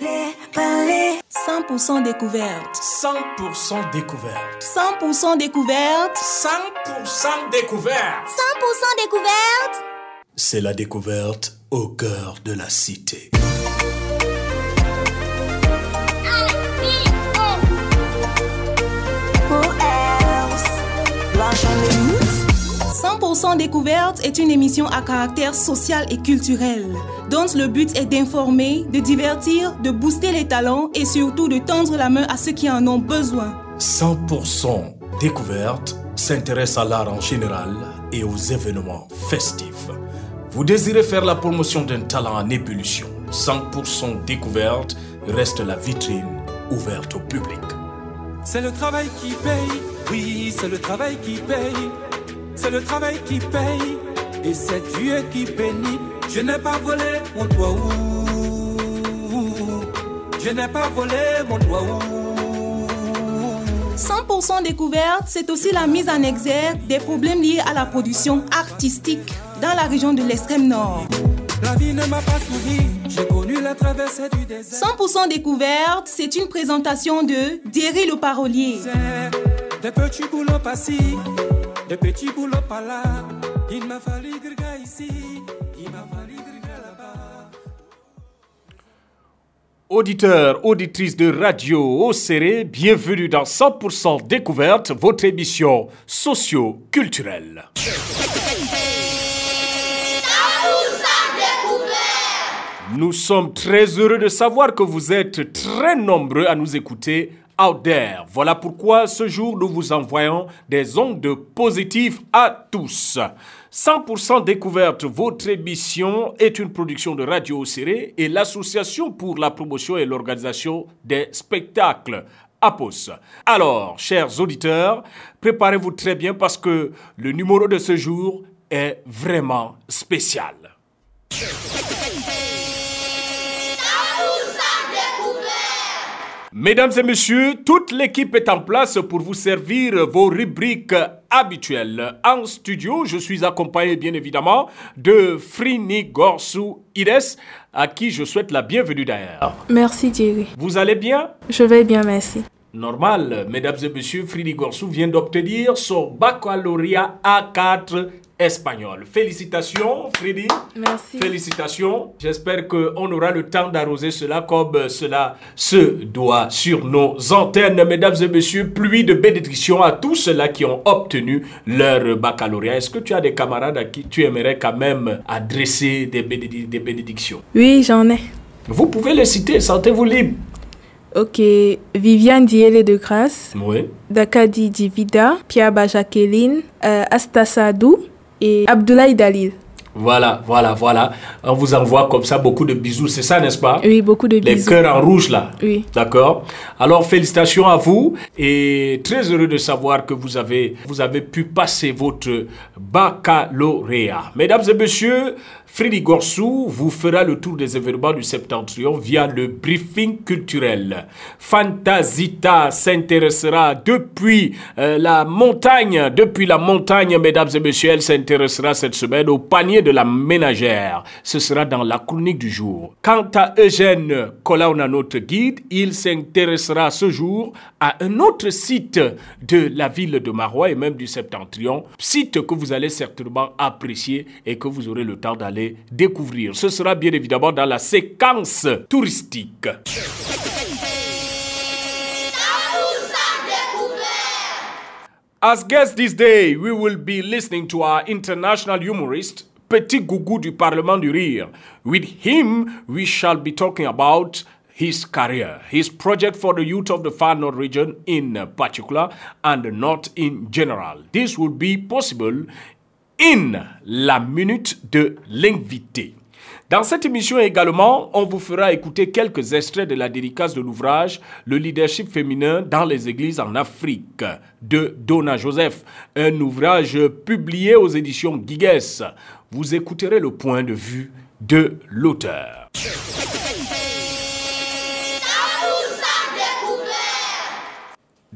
Les palais. 100% découverte. 100% découverte. 100% découverte. 100% découverte. 100% découverte. C'est la découverte au cœur de la cité. Blanche en 100% découverte est une émission à caractère social et culturel, dont le but est d'informer, de divertir, de booster les talents et surtout de tendre la main à ceux qui en ont besoin. 100% découverte s'intéresse à l'art en général et aux événements festifs. Vous désirez faire la promotion d'un talent en ébullition. 100% découverte reste la vitrine ouverte au public. C'est le travail qui paye, oui, c'est le travail qui paye. C'est le travail qui paye, et c'est Dieu qui bénit. Je n'ai pas volé mon doigt, je n'ai pas volé mon doigt. 100% découverte, c'est aussi la mise en exergue des problèmes liés à la production artistique dans la région de l'extrême nord. La vie ne m'a pas souri, j'ai connu la traversée du désert. 100% découverte, c'est une présentation de Derry le parolier. Des petits boulots passés, des petits boulots par là. Il m'a fallu grga ici, il m'a fallu là-bas. Auditeurs, auditrices de radio Océré, bienvenue dans 100% Découverte, votre émission socio-culturelle. Nous sommes très heureux de savoir que vous êtes très nombreux à nous écouter Voilà pourquoi ce jour nous vous envoyons des ondes positives à tous. 100% découverte, votre émission est une production de Radio Océré et l'Association pour la promotion et l'organisation des spectacles. APOS. Alors, chers auditeurs, préparez-vous très bien parce que le numéro de ce jour est vraiment spécial. Mesdames et messieurs, toute l'équipe est en place pour vous servir vos rubriques habituelles. En studio, je suis accompagné bien évidemment de Frini Gorsou Ires, à qui je souhaite la bienvenue d'ailleurs. Merci Thierry. Vous allez bien? Je vais bien, merci. Normal, mesdames et messieurs, Frini Gorsou vient d'obtenir son baccalauréat A4 espagnol. Félicitations, Freddy. Merci. Félicitations. J'espère qu'on aura le temps d'arroser cela comme cela se doit sur nos antennes. Mesdames et messieurs, pluie de bénédictions à tous ceux-là qui ont obtenu leur baccalauréat. Est-ce que tu as des camarades à qui tu aimerais quand même adresser des, bénédi- des bénédictions? Oui, j'en ai. Vous pouvez les citer, sentez-vous libre. Ok, Viviane Diele de Grasse, Oui. Dakadi Divida, Piaba Jacqueline, euh, Asta Sadou et Abdoulaye Dalil. Voilà, voilà, voilà. On vous envoie comme ça beaucoup de bisous, c'est ça, n'est-ce pas? Oui, beaucoup de Les bisous. cœurs en rouge là. Oui. D'accord. Alors félicitations à vous et très heureux de savoir que vous avez vous avez pu passer votre baccalauréat. Mesdames et messieurs, Freddy Gorsou vous fera le tour des événements du Septentrion via le briefing culturel. Fantasita s'intéressera depuis euh, la montagne, depuis la montagne, mesdames et messieurs, elle s'intéressera cette semaine au panier de la ménagère. Ce sera dans la chronique du jour. Quant à Eugène Colauna, notre guide, il s'intéressera ce jour à un autre site de la ville de Marois et même du Septentrion, site que vous allez certainement apprécier et que vous aurez le temps d'aller découvrir. Ce sera bien évidemment dans la séquence touristique. As guest this day, we will be listening to our international humorist, Petit Gougou du Parlement du Rire. With him, we shall be talking about his career, his project for the youth of the Far North region in particular, and North in general. This will be possible in la minute de l'invité. Dans cette émission également, on vous fera écouter quelques extraits de la dédicace de l'ouvrage Le leadership féminin dans les églises en Afrique de Donna Joseph, un ouvrage publié aux éditions Guigues. Vous écouterez le point de vue de l'auteur.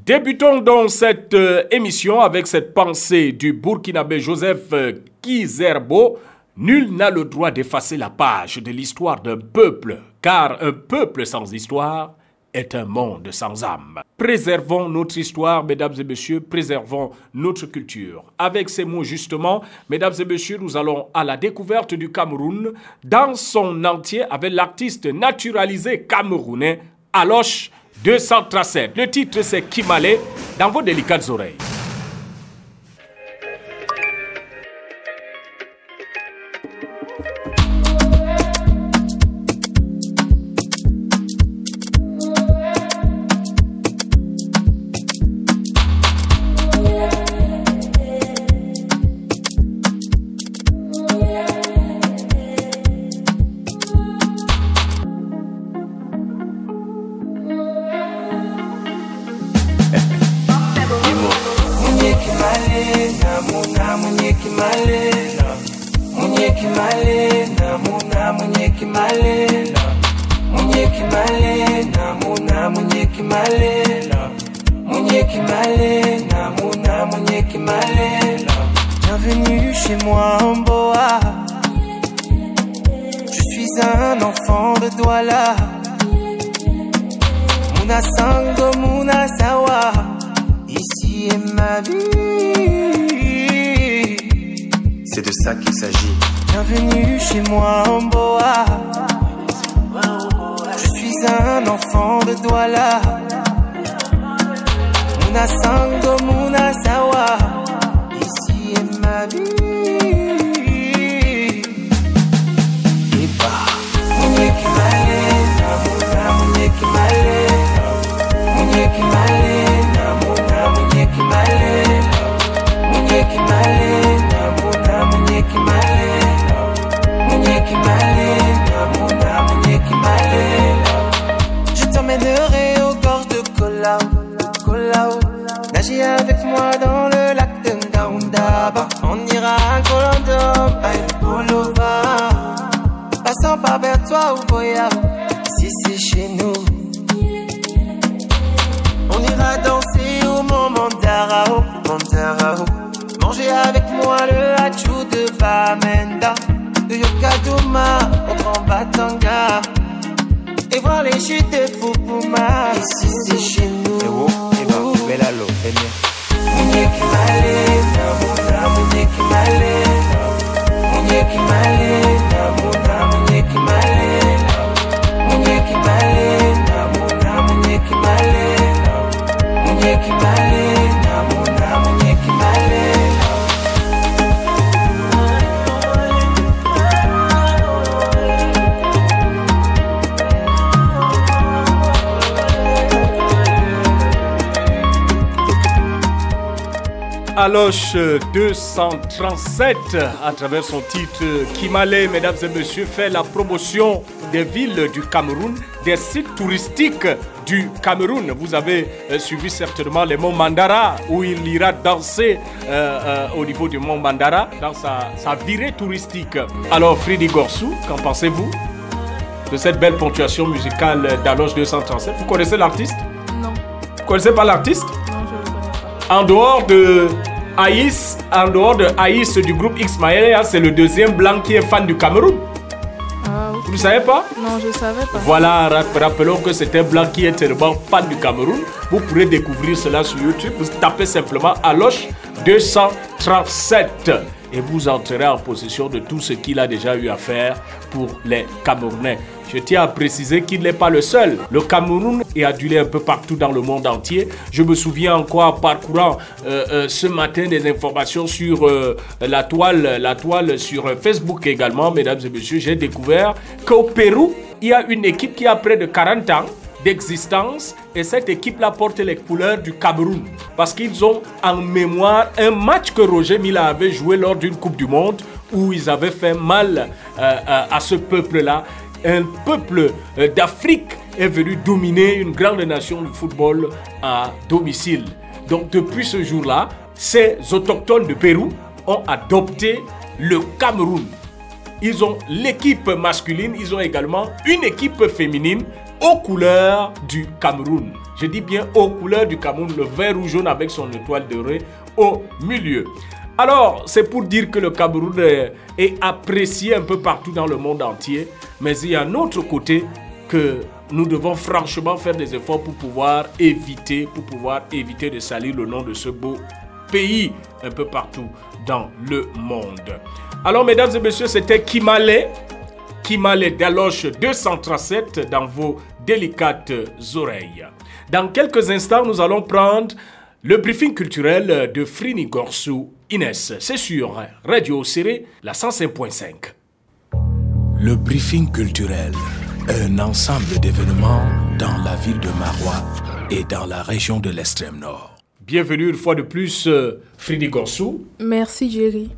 Débutons donc cette euh, émission avec cette pensée du Burkinabé Joseph euh, Kizerbo. Nul n'a le droit d'effacer la page de l'histoire d'un peuple, car un peuple sans histoire est un monde sans âme. Préservons notre histoire, mesdames et messieurs, préservons notre culture. Avec ces mots justement, mesdames et messieurs, nous allons à la découverte du Cameroun dans son entier avec l'artiste naturalisé camerounais Aloche 237. Le titre c'est Kimale dans vos délicates oreilles. Aloche 237, à travers son titre Kimale, mesdames et messieurs, fait la promotion des villes du Cameroun, des sites touristiques du Cameroun. Vous avez euh, suivi certainement les monts Mandara, où il ira danser euh, euh, au niveau du mont Mandara, dans sa, sa virée touristique. Alors, Fridi Gorsou, qu'en pensez-vous de cette belle ponctuation musicale d'Aloche 237 Vous connaissez l'artiste? Non, Vous connaissez pas l'artiste? Non, je le connais pas. en dehors de Aïs, en dehors de Aïs du groupe X Maëlia, c'est le deuxième blanc qui est fan du Cameroun. Ah. Vous ne savez pas? Non, je savais pas. Voilà, rap- rappelons que c'est un blanc qui est tellement fan du Cameroun. Vous pourrez découvrir cela sur YouTube. Vous tapez simplement Aloche 237 et vous entrerez en possession de tout ce qu'il a déjà eu à faire pour les Camerounais. Je tiens à préciser qu'il n'est pas le seul. Le Cameroun est adulé un peu partout dans le monde entier. Je me souviens encore en parcourant euh, euh, ce matin des informations sur euh, la toile, la toile sur Facebook également, mesdames et messieurs. J'ai découvert qu'au Pérou, il y a une équipe qui a près de 40 ans d'existence et cette équipe-là porte les couleurs du Cameroun parce qu'ils ont en mémoire un match que Roger Mila avait joué lors d'une Coupe du Monde où ils avaient fait mal à ce peuple-là. Un peuple euh, d'Afrique est venu dominer une grande nation du football à domicile. Donc depuis ce jour-là, ces autochtones de Pérou ont adopté le Cameroun. Ils ont l'équipe masculine, ils ont également une équipe féminine aux couleurs du Cameroun. Je dis bien aux couleurs du Cameroun, le vert ou jaune avec son étoile dorée au milieu. Alors, c'est pour dire que le Cameroun est, est apprécié un peu partout dans le monde entier, mais il y a un autre côté que nous devons franchement faire des efforts pour pouvoir éviter, pour pouvoir éviter de salir le nom de ce beau pays un peu partout dans le monde. Alors, mesdames et messieurs, c'était Kimale, Kimale d'Aloche 237 dans vos délicates oreilles. Dans quelques instants, nous allons prendre le briefing culturel de Frini Gorsou Inès. C'est sur Radio Serré, la 105.5. Le briefing culturel, un ensemble d'événements dans la ville de Marois et dans la région de l'extrême nord. Bienvenue une fois de plus, euh, Frini Gorsou. Merci Jerry.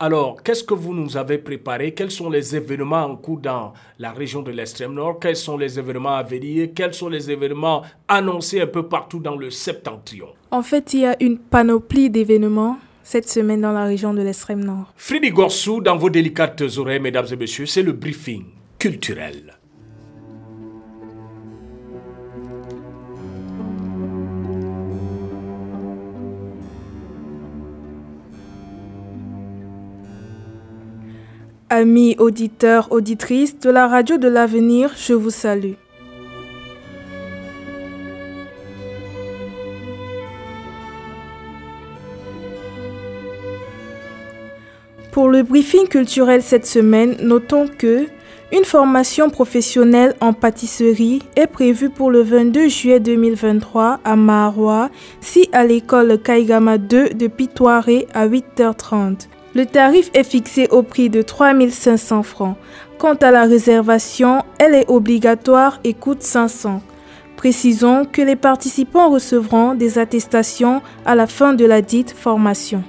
Alors, qu'est-ce que vous nous avez préparé? Quels sont les événements en cours dans la région de l'extrême nord? Quels sont les événements à venir? Quels sont les événements annoncés un peu partout dans le septentrion? En fait, il y a une panoplie d'événements cette semaine dans la région de l'extrême nord. Frini Gorsou, dans vos délicates oreilles, mesdames et messieurs, c'est le briefing culturel. Amis auditeurs, auditrices de la radio de l'avenir, je vous salue. Pour le briefing culturel cette semaine, notons que une formation professionnelle en pâtisserie est prévue pour le 22 juillet 2023 à Marois, si à l'école Kaigama 2 de Pitoiré à 8h30. Le tarif est fixé au prix de 3500 francs. Quant à la réservation, elle est obligatoire et coûte 500. Précisons que les participants recevront des attestations à la fin de la dite formation.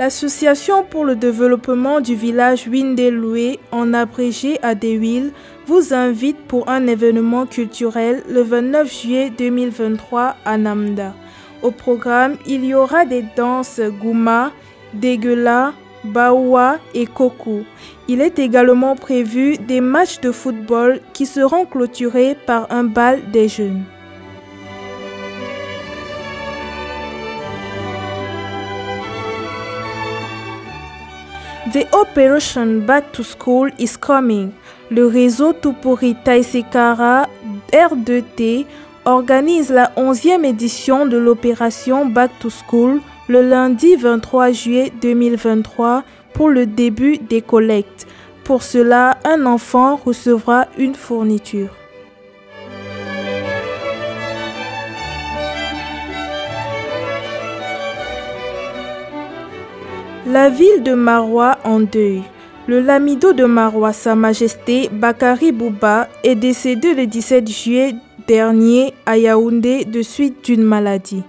L'association pour le développement du village Windeloué, en abrégé à Deshuiles, vous invite pour un événement culturel le 29 juillet 2023 à Namda. Au programme, il y aura des danses Gouma, Degela, Baoua et Koku. Il est également prévu des matchs de football qui seront clôturés par un bal des jeunes. The Operation Back to School is coming. Le réseau Tupuri Taisekara R2T organise la 11e édition de l'opération Back to School le lundi 23 juillet 2023 pour le début des collectes. Pour cela, un enfant recevra une fourniture. La ville de Marois en deuil. Le lamido de Marois, Sa Majesté Bakari Bouba, est décédé le 17 juillet dernier à Yaoundé de suite d'une maladie.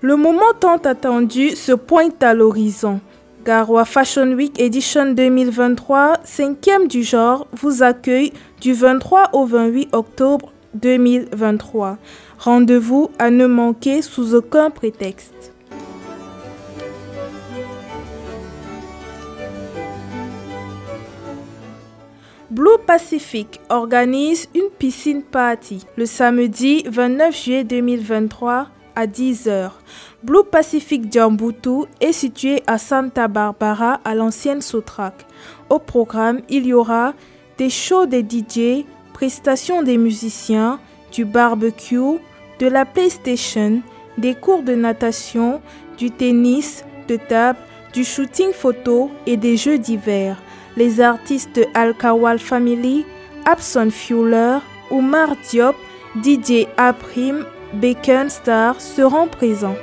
Le moment tant attendu se pointe à l'horizon. Garoua Fashion Week Edition 2023, cinquième du genre, vous accueille du 23 au 28 octobre 2023. Rendez-vous à ne manquer sous aucun prétexte. Blue Pacific organise une piscine party le samedi 29 juillet 2023 à 10h. Blue Pacific Djambutu est situé à Santa Barbara à l'ancienne Sotrac. Au programme, il y aura des shows des DJ, prestations des musiciens, du barbecue, de la PlayStation, des cours de natation, du tennis de table, du shooting photo et des jeux divers. Les artistes Alkawal Family, Abson Fuller, Oumar Diop, DJ Aprim, Bacon Star seront présents.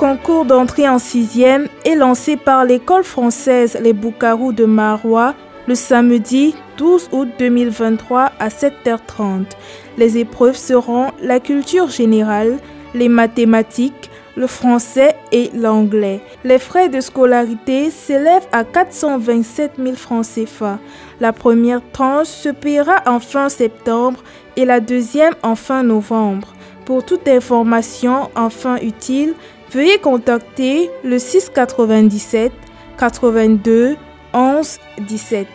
Concours d'entrée en sixième est lancé par l'école française Les Boukarous de Marois le samedi 12 août 2023 à 7h30. Les épreuves seront la culture générale, les mathématiques, le français et l'anglais. Les frais de scolarité s'élèvent à 427 000 francs CFA. La première tranche se paiera en fin septembre et la deuxième en fin novembre. Pour toute information enfin utile, veuillez contacter le 697 82 11 17.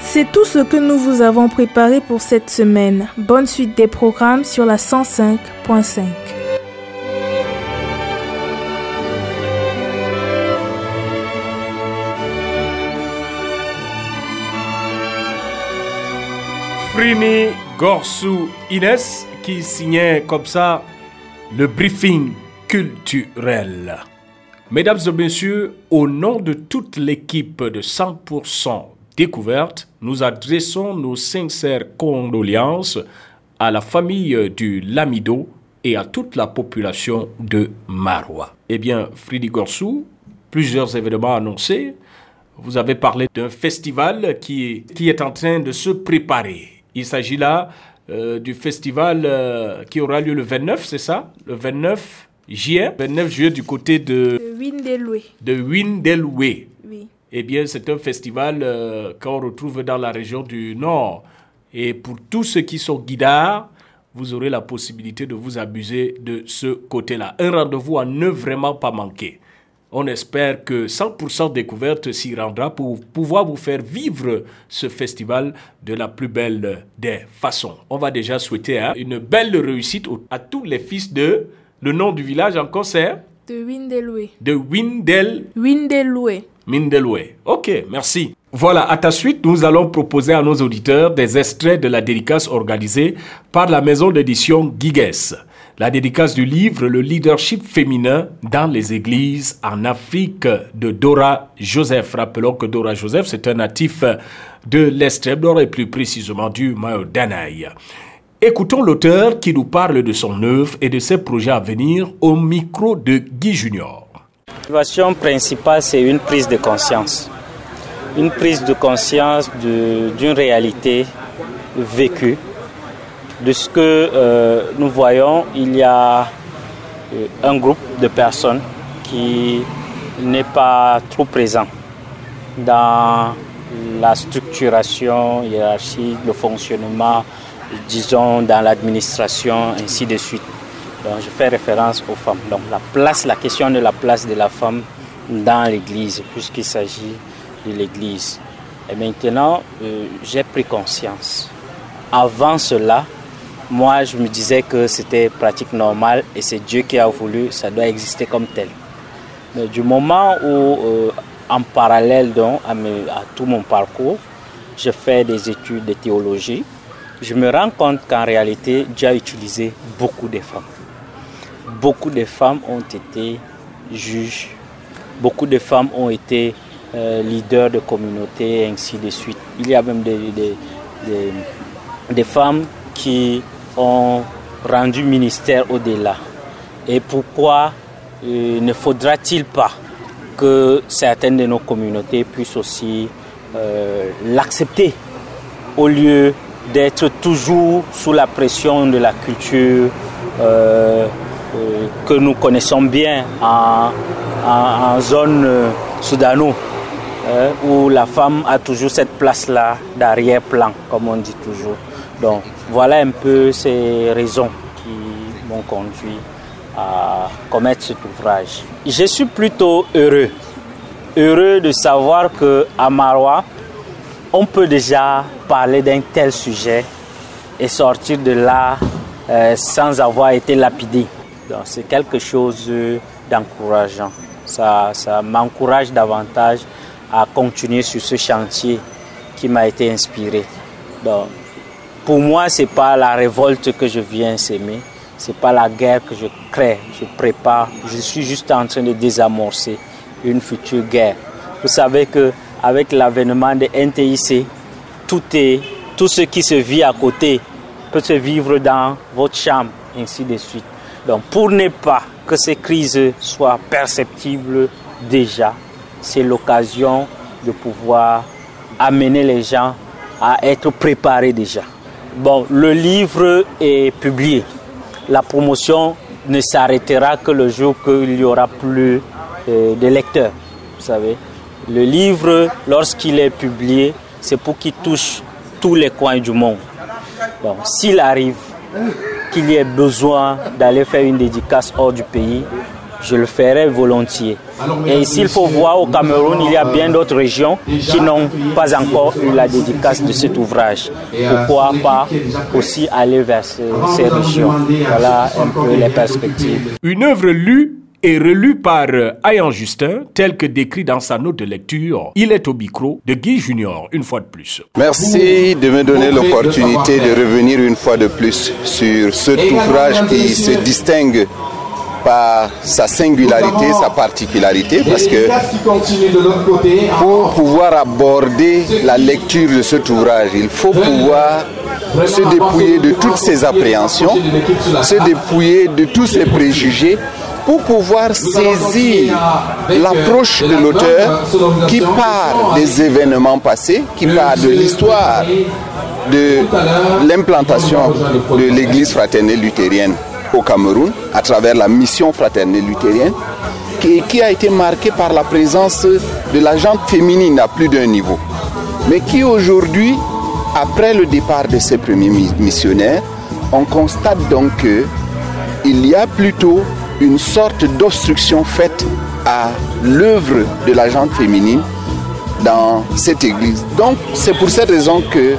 C'est tout ce que nous vous avons préparé pour cette semaine. Bonne suite des programmes sur la 105.5. Frini Gorsou Inès qui signait comme ça le briefing culturel. Mesdames et messieurs, au nom de toute l'équipe de 100% découverte, nous adressons nos sincères condoléances à la famille du Lamido et à toute la population de Marois. Eh bien, Fridi Gorsou, plusieurs événements annoncés. Vous avez parlé d'un festival qui, qui est en train de se préparer. Il s'agit là euh, du festival euh, qui aura lieu le 29, c'est ça? Le 29 juillet 29 juillet du côté de... Windeloué. De Windeloué. Oui. Eh bien, c'est un festival euh, qu'on retrouve dans la région du Nord. Et pour tous ceux qui sont guidards, vous aurez la possibilité de vous abuser de ce côté-là. Un rendez-vous à ne vraiment pas manquer. On espère que 100% découverte s'y rendra pour pouvoir vous faire vivre ce festival de la plus belle des façons. On va déjà souhaiter hein, une belle réussite à tous les fils de... Le nom du village encore c'est? De Windeloué. de Windel Windeloué. Mindelway. Ok, merci. Voilà, à ta suite, nous allons proposer à nos auditeurs des extraits de la dédicace organisée par la maison d'édition Giges. La dédicace du livre Le leadership féminin dans les églises en Afrique de Dora Joseph. Rappelons que Dora Joseph, c'est un natif de l'extrême nord et plus précisément du Mayo-Danaï. Écoutons l'auteur qui nous parle de son œuvre et de ses projets à venir au micro de Guy Junior. La principale, c'est une prise de conscience. Une prise de conscience d'une réalité vécue. De ce que euh, nous voyons, il y a euh, un groupe de personnes qui n'est pas trop présent dans la structuration hiérarchique, le fonctionnement, disons, dans l'administration, ainsi de suite. Donc, je fais référence aux femmes. Donc, la place, la question de la place de la femme dans l'Église, puisqu'il s'agit de l'Église. Et maintenant, euh, j'ai pris conscience. Avant cela, moi, je me disais que c'était pratique normale et c'est Dieu qui a voulu, ça doit exister comme tel. Mais du moment où, euh, en parallèle donc, à, tout mon parcours, je fais des études de théologie, je me rends compte qu'en réalité, Dieu a utilisé beaucoup de femmes. Beaucoup de femmes ont été juges, beaucoup de femmes ont été euh, leaders de communautés, ainsi de suite. Il y a même des femmes qui ont rendu ministère au-delà. Et pourquoi euh, ne faudra-t-il pas que certaines de nos communautés puissent aussi euh, l'accepter au lieu d'être toujours sous la pression de la culture euh, que nous connaissons bien en, zone soudano, où la femme a toujours cette place-là d'arrière-plan, comme on dit toujours. Donc voilà un peu ces raisons qui m'ont conduit à commettre cet ouvrage. Je suis plutôt heureux, heureux de savoir que à Marois, on peut déjà parler d'un tel sujet et sortir de là euh, sans avoir été lapidé. Donc c'est quelque chose d'encourageant. Ça, ça m'encourage davantage à continuer sur ce chantier qui m'a été inspiré. Donc, pour moi, c'est pas la révolte que je viens s'aimer, c'est pas la guerre que je crée, je prépare. Je suis juste en train de désamorcer une future guerre. Vous savez que avec l'avènement de NTIC, tout est, tout ce qui se vit à côté peut se vivre dans votre chambre, ainsi de suite. Donc, pour ne pas que ces crises soient perceptibles déjà, c'est l'occasion de pouvoir amener les gens à être préparés déjà. Bon, le livre est publié. La promotion ne s'arrêtera que le jour qu'il y aura plus euh, de lecteurs. Vous savez, le livre, lorsqu'il est publié, c'est pour qu'il touche tous les coins du monde. Donc, s'il arrive qu'il y ait besoin d'aller faire une dédicace hors du pays, je le ferai volontiers. Et s'il faut voir au Cameroun, il y a bien d'autres régions qui n'ont pas encore eu la dédicace de cet ouvrage. Pourquoi pas aussi aller vers ces, ces régions? Voilà un peu les perspectives. Une œuvre lue et relue par euh, Ayan Justin, tel que décrit dans sa note de lecture. Il est au micro de Guy Junior, une fois de plus. Merci de me donner l'opportunité de revenir une fois de plus sur cet ouvrage qui se distingue sa singularité, sa particularité, parce que pour pouvoir aborder la lecture de cet ouvrage, il faut pouvoir se dépouiller de toutes ses appréhensions, se dépouiller de tous ses préjugés pour pouvoir saisir l'approche de l'auteur qui part des événements passés, qui part de l'histoire de l'implantation de l'Église fraternelle luthérienne au Cameroun à travers la mission fraternelle luthérienne qui, a été marquée par la présence de la gente féminine à plus d'un niveau. Mais qui aujourd'hui, après le départ de ces premiers mi- missionnaires, on constate donc qu'il y a plutôt une sorte d'obstruction faite à l'œuvre de la gente féminine dans cette église. Donc c'est pour cette raison que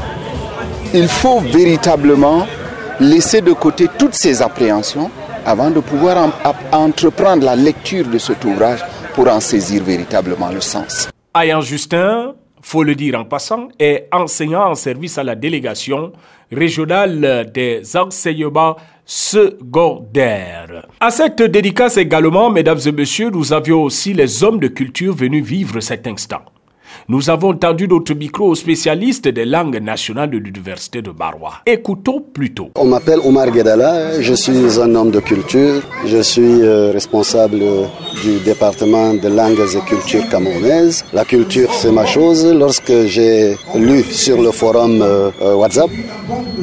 il faut véritablement laisser de côté toutes ces appréhensions avant de pouvoir entreprendre la lecture de cet ouvrage pour en saisir véritablement le sens. Ayan Justin, faut le dire en passant, est enseignant en service à la délégation régionale des enseignements secondaires. À cette dédicace également, mesdames et messieurs, nous avions aussi les hommes de culture venus vivre cet instant. Nous avons tendu notre micro aux spécialistes des langues nationales de l'Université de Marois. Écoutons plutôt. On m'appelle Omar Guedala, je suis un homme de culture, je suis euh, responsable du département de langues et cultures camerounaises. La culture, c'est ma chose. Lorsque j'ai lu sur le forum euh, euh, WhatsApp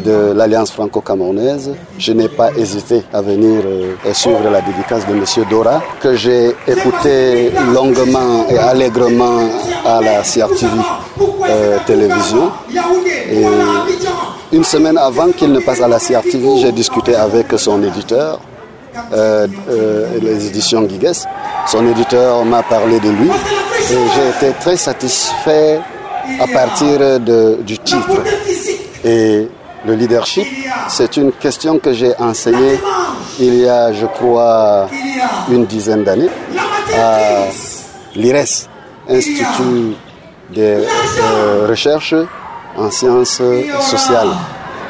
de l'Alliance franco-camerounaise, je n'ai pas hésité à venir euh, suivre la dédicace de M. Dora, que j'ai écouté longuement et allègrement à la CRTV euh, télévision. Et une semaine avant qu'il ne passe à la CRTV, j'ai discuté avec son éditeur, euh, euh, les éditions Guigues. Son éditeur m'a parlé de lui et j'ai été très satisfait à partir de- du titre. Et le leadership, c'est une question que j'ai enseignée il y a, je crois, une dizaine d'années à l'IRES, Institut de euh, recherche en sciences sociales.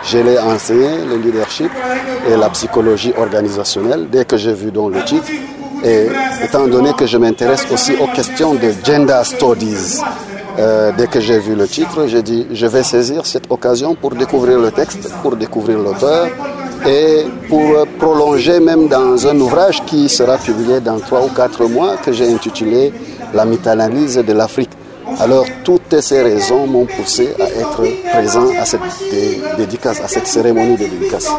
Je l'ai enseigné, le leadership et la psychologie organisationnelle, dès que j'ai vu dans le titre. Et étant donné que je m'intéresse aussi aux questions de gender studies, euh, dès que j'ai vu le titre, j'ai dit je vais saisir cette occasion pour découvrir le texte, pour découvrir l'auteur et pour prolonger même dans un ouvrage qui sera publié dans trois ou quatre mois que j'ai intitulé La méta-analyse de l'Afrique. Alors toutes ces raisons m'ont poussé à être présent à cette dé- dédicace, à cette cérémonie de dédicace.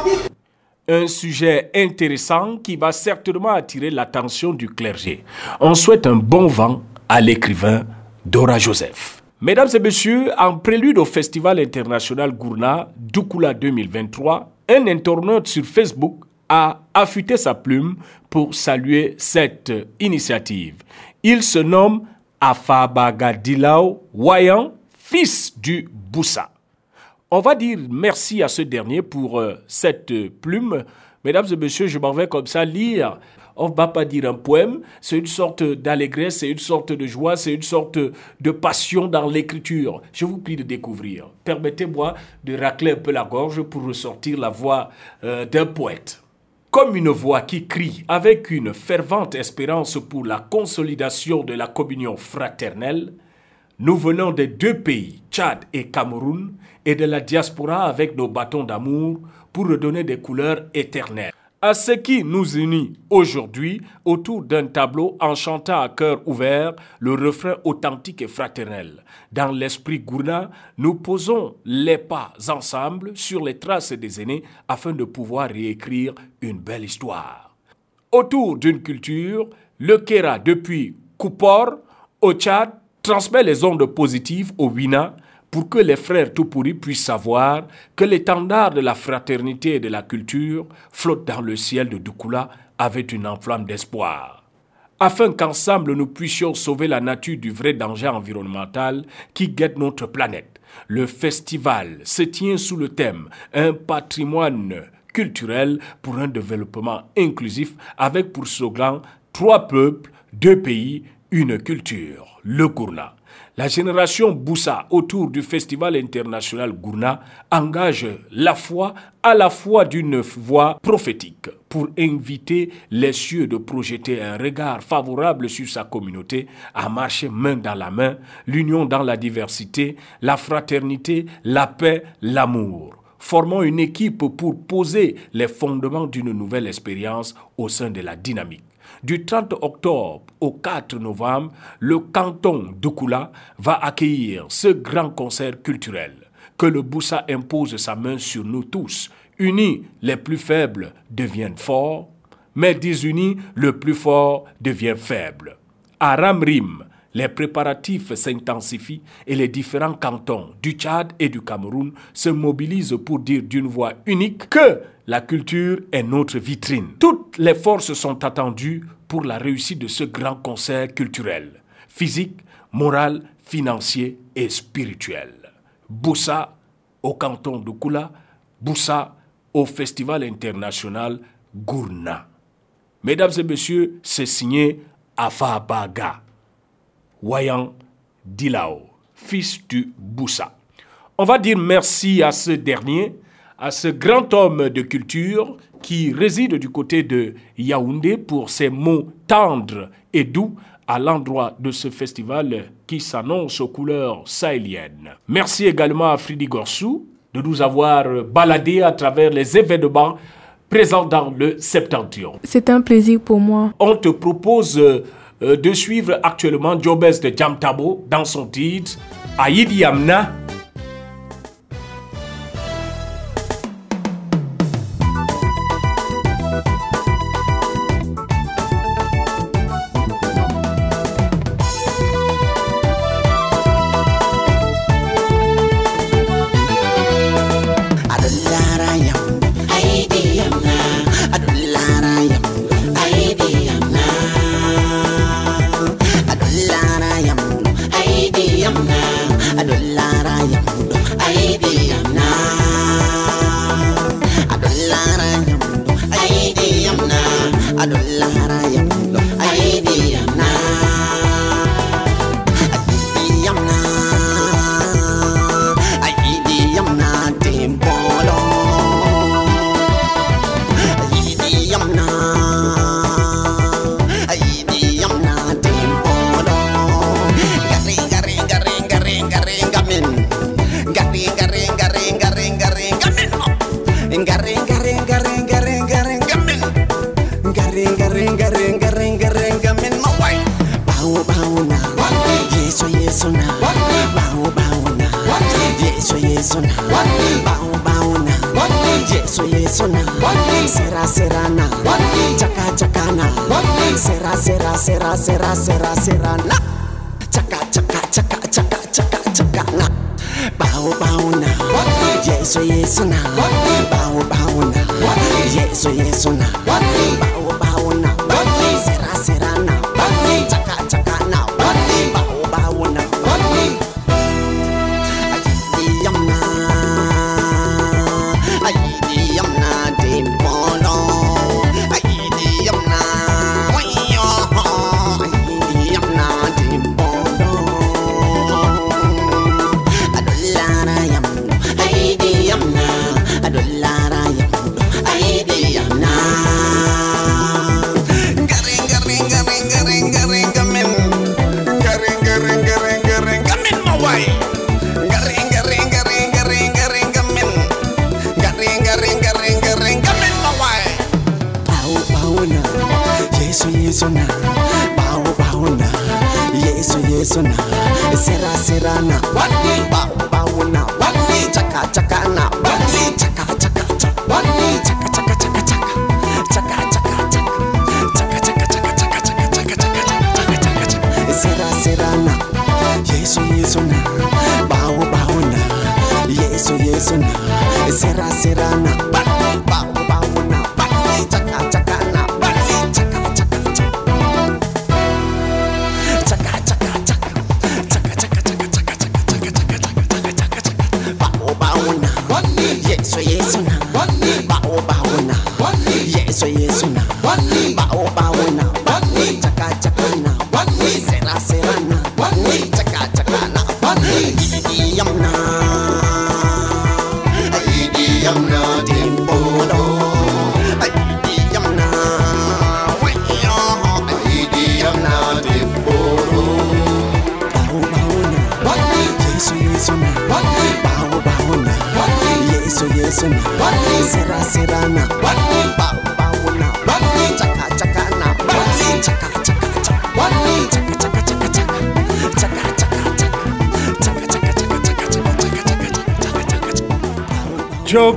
Un sujet intéressant qui va certainement attirer l'attention du clergé. On souhaite un bon vent à l'écrivain Dora Joseph. Mesdames et messieurs, en prélude au Festival international Gourna Doukoula 2023, un internaute sur Facebook a affûté sa plume pour saluer cette initiative. Il se nomme Afabagadilao Wayan, fils du Boussa. On va dire merci à ce dernier pour euh, cette euh, plume. Mesdames et messieurs, je m'en vais comme ça lire. On ne va pas dire un poème, c'est une sorte d'allégresse, c'est une sorte de joie, c'est une sorte de passion dans l'écriture. Je vous prie de découvrir. Permettez-moi de racler un peu la gorge pour ressortir la voix euh, d'un poète. Comme une voix qui crie avec une fervente espérance pour la consolidation de la communion fraternelle, nous venons des deux pays, Tchad et Cameroun, et de la diaspora avec nos bâtons d'amour pour redonner des couleurs éternelles à ce qui nous unit aujourd'hui autour d'un tableau en chantant à cœur ouvert le refrain authentique et fraternel. Dans l'esprit gourna, nous posons les pas ensemble sur les traces des aînés afin de pouvoir réécrire une belle histoire. Autour d'une culture, le Kera depuis Koupor au Tchad transmet les ondes positives au Wina pour que les frères Tupuri puissent savoir que l'étendard de la fraternité et de la culture flotte dans le ciel de Dukula avec une enflamme d'espoir. Afin qu'ensemble nous puissions sauver la nature du vrai danger environnemental qui guette notre planète. Le festival se tient sous le thème Un patrimoine culturel pour un développement inclusif avec pour slogan Trois peuples, deux pays, une culture, le Gourna. La génération Boussa autour du Festival international Gourna engage la foi à la fois d'une voix prophétique pour inviter les cieux de projeter un regard favorable sur sa communauté, à marcher main dans la main, l'union dans la diversité, la fraternité, la paix, l'amour formant une équipe pour poser les fondements d'une nouvelle expérience au sein de la dynamique. Du 30 octobre au 4 novembre, le canton d'Ukula va accueillir ce grand concert culturel. Que le Boussa impose sa main sur nous tous. Unis, les plus faibles deviennent forts, mais désunis, le plus fort devient faible. Ramrim, les préparatifs s'intensifient et les différents cantons du Tchad et du Cameroun se mobilisent pour dire d'une voix unique que la culture est notre vitrine. Toutes les forces sont attendues pour la réussite de ce grand concert culturel, physique, moral, financier et spirituel. Boussa au canton de Kula, Boussa au Festival international Gourna. Mesdames et messieurs, c'est signé Afabaga. Wayan Dilao, fils du Boussa. On va dire merci à ce dernier, à ce grand homme de culture qui réside du côté de Yaoundé pour ses mots tendres et doux à l'endroit de ce festival qui s'annonce aux couleurs sahéliennes. Merci également à Fridi Gorsou de nous avoir baladé à travers les événements présents dans le Septentrion. C'est un plaisir pour moi. On te propose de suivre actuellement Jobes de Jamtabo dans son titre Aïdi Yamna.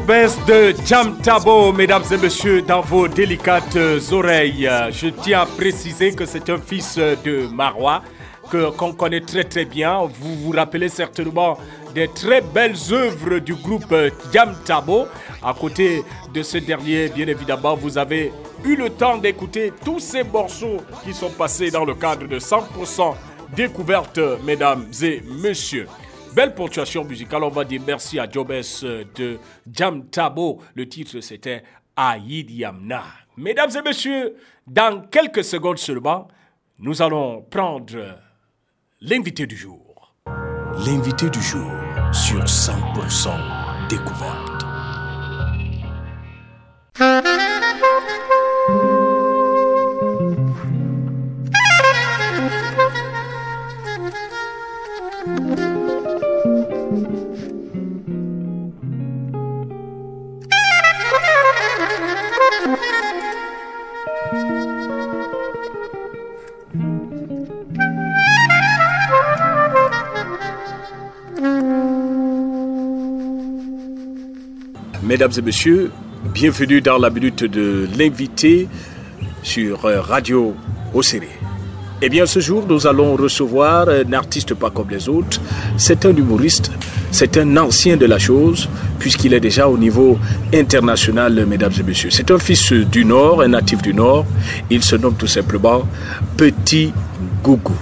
De Jam Tabo, mesdames et messieurs, dans vos délicates oreilles. Je tiens à préciser que c'est un fils de Marois qu'on connaît très très bien. Vous vous rappelez certainement des très belles œuvres du groupe Jam Tabo. À côté de ce dernier, bien évidemment, vous avez eu le temps d'écouter tous ces morceaux qui sont passés dans le cadre de 100% découverte, mesdames et messieurs. Belle ponctuation musicale, on va dire merci à Jobes de Jam Tabo. Le titre c'était Aïd Yamna. Mesdames et messieurs, dans quelques secondes seulement, nous allons prendre l'invité du jour. L'invité du jour sur 100% découverte. Mesdames et messieurs, bienvenue dans la minute de l'invité sur euh, Radio Océré. Eh bien, ce jour, nous allons recevoir un artiste pas comme les autres. C'est un humoriste, c'est un ancien de la chose, puisqu'il est déjà au niveau international, mesdames et messieurs. C'est un fils du Nord, un natif du Nord. Il se nomme tout simplement Petit Gougou.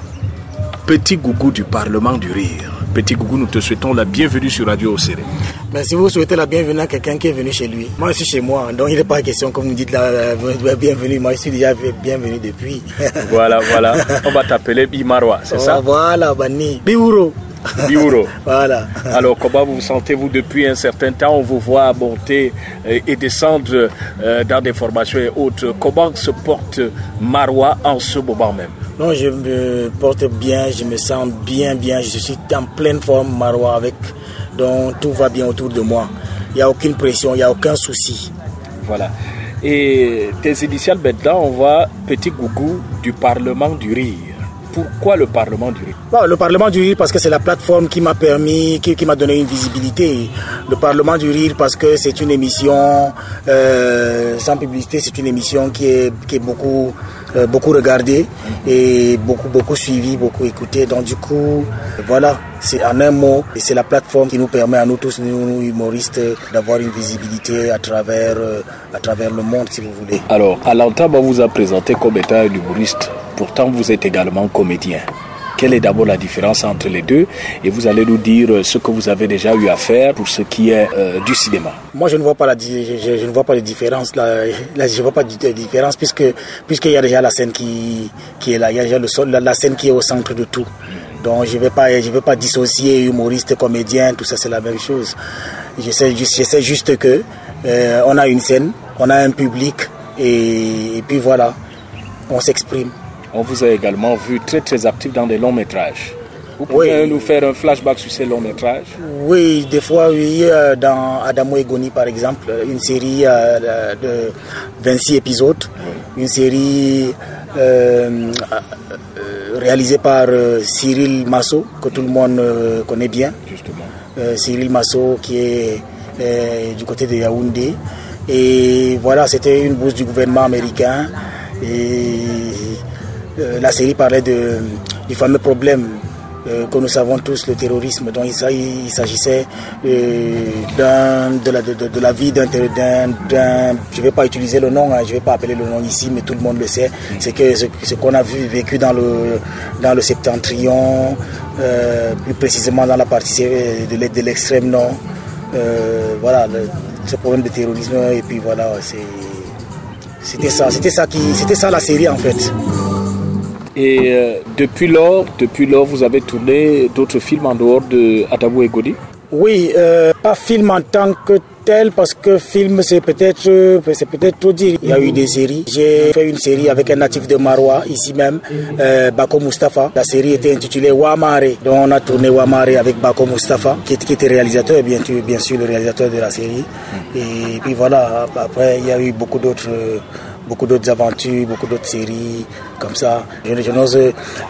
Petit Gougou du Parlement du Rire. Petit Gougou, nous te souhaitons la bienvenue sur Radio Océré. Mais si vous souhaitez la bienvenue à quelqu'un qui est venu chez lui, moi je suis chez moi, donc il n'est pas question, comme vous dites, la, la bienvenue. Moi je suis déjà bienvenu depuis. Voilà, voilà. On va t'appeler Bimarwa, c'est Oh, ça? Voilà, Bani. Biouro. Biuro. Voilà. Alors, comment vous vous sentez-vous depuis un certain temps? On vous voit monter euh, et descendre euh, dans des formations et autres. Comment se porte Marwa en ce moment même? Non, je me porte bien, je me sens bien, bien. Je suis en pleine forme, Marois, avec. Donc tout va bien autour de moi. Il n'y a aucune pression, il n'y a aucun souci. Voilà. Et tes initiales maintenant, on voit Petit Gougou du Parlement du Rire. Pourquoi le Parlement du Rire? Le Parlement du Rire, parce que c'est la plateforme qui m'a permis, qui, qui m'a donné une visibilité. Le Parlement du Rire, parce que c'est une émission, euh, sans publicité, c'est une émission qui est, qui est beaucoup, euh, beaucoup regardée et beaucoup, beaucoup suivie, beaucoup écoutée. Donc, du coup, voilà, c'est en un mot, et c'est la plateforme qui nous permet à nous tous, nous, humoristes, d'avoir une visibilité à travers, euh, à travers le monde, si vous voulez. Alors, on vous a présenté comme étant un humoriste. Pourtant, vous êtes également comédien. Quelle est d'abord la différence entre les deux? Et vous allez nous dire euh, ce que vous avez déjà eu à faire pour ce qui est euh, du cinéma. Moi, je ne vois pas la, je, je- je ne vois pas de différence là. Là, je vois pas de différence puisque puisqu'il y a déjà la scène qui qui est là, il y a déjà le sol, la, la scène qui est au centre de tout. Donc, je vais pas, je vais pas dissocier humoriste, comédien, tout ça, c'est la même chose. Je sais juste, je sais juste que euh, on a une scène, on a un public et, et puis voilà, on s'exprime. On vous a également vu très très actif dans des longs métrages. Vous pouvez nous faire un flashback sur ces longs métrages? Oui, des fois, oui, euh, dans Adamo Egoni, par exemple, une série euh, de 26 épisodes, une série euh, réalisé par euh, Cyril Masso, que tout le monde euh, connaît bien. Justement. Cyril Masso, qui est du côté de Yaoundé. Et voilà, c'était une bourse du gouvernement américain. Et la série parlait de, du fameux problème euh, que nous savons tous, le terrorisme. Donc il, s'a- il s'agissait euh, de, la, de, de- la vie d'un, je ne vais pas utiliser le nom, hein, je ne vais pas appeler le nom ici, mais tout le monde le sait. C'est que ce, qu'on a vu, vécu dans le, dans le septentrion, euh, plus précisément dans la partie de, l'e- de l'extrême nord. Voilà, ce problème de terrorisme, et puis voilà, c'était ça, c'était ça qui, c'était ça la série en fait. Et euh, depuis lors, depuis lors, vous avez tourné d'autres films en dehors de Adabou et Godi? Oui, euh, pas film en tant que tel parce que film c'est peut-être euh, c'est peut-être trop dire. Il y a eu des séries. J'ai fait une série avec un natif de Marois ici même, Bako Mustafa. La série était intitulée Wamare. Donc on a tourné Wamare avec Bako Mustafa qui, était réalisateur bien bien sûr le réalisateur de la série. Et puis voilà. Après il y a eu beaucoup d'autres. Beaucoup d'autres aventures, beaucoup d'autres séries comme ça. Je, n'ose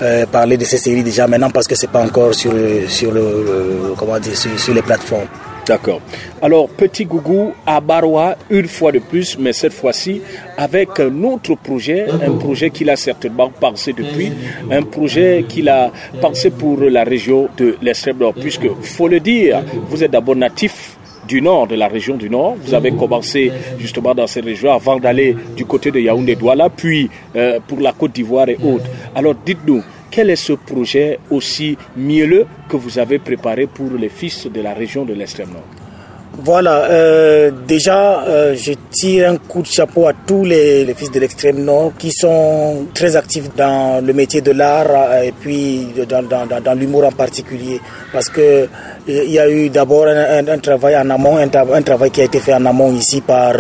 euh, parler de ces séries déjà maintenant parce que c'est pas encore sur, sur, le, comment dire, sur, les plateformes. D'accord. Alors, Petit Gougou à Barois, une fois de plus, mais cette fois-ci avec un autre projet, un projet qu'il a certainement pensé depuis, un projet qu'il a pensé pour la région de l'extrême nord, puisque, faut le dire, vous êtes d'abord natif du nord, de la région du nord. Vous avez commencé justement dans ces régions avant d'aller du côté de Yaoundé Douala, puis euh, pour la Côte d'Ivoire et autres. Alors dites-nous, quel est ce projet aussi mielleux que vous avez préparé pour les fils de la région de l'extrême nord? Voilà, euh, déjà, euh, je tire un coup de chapeau à tous les, fils de l'extrême nord qui sont très actifs dans le métier de l'art euh, et puis dans, l'humour en particulier. Parce que il y a eu d'abord un, travail en amont, un, tra- un travail qui a été fait en amont ici par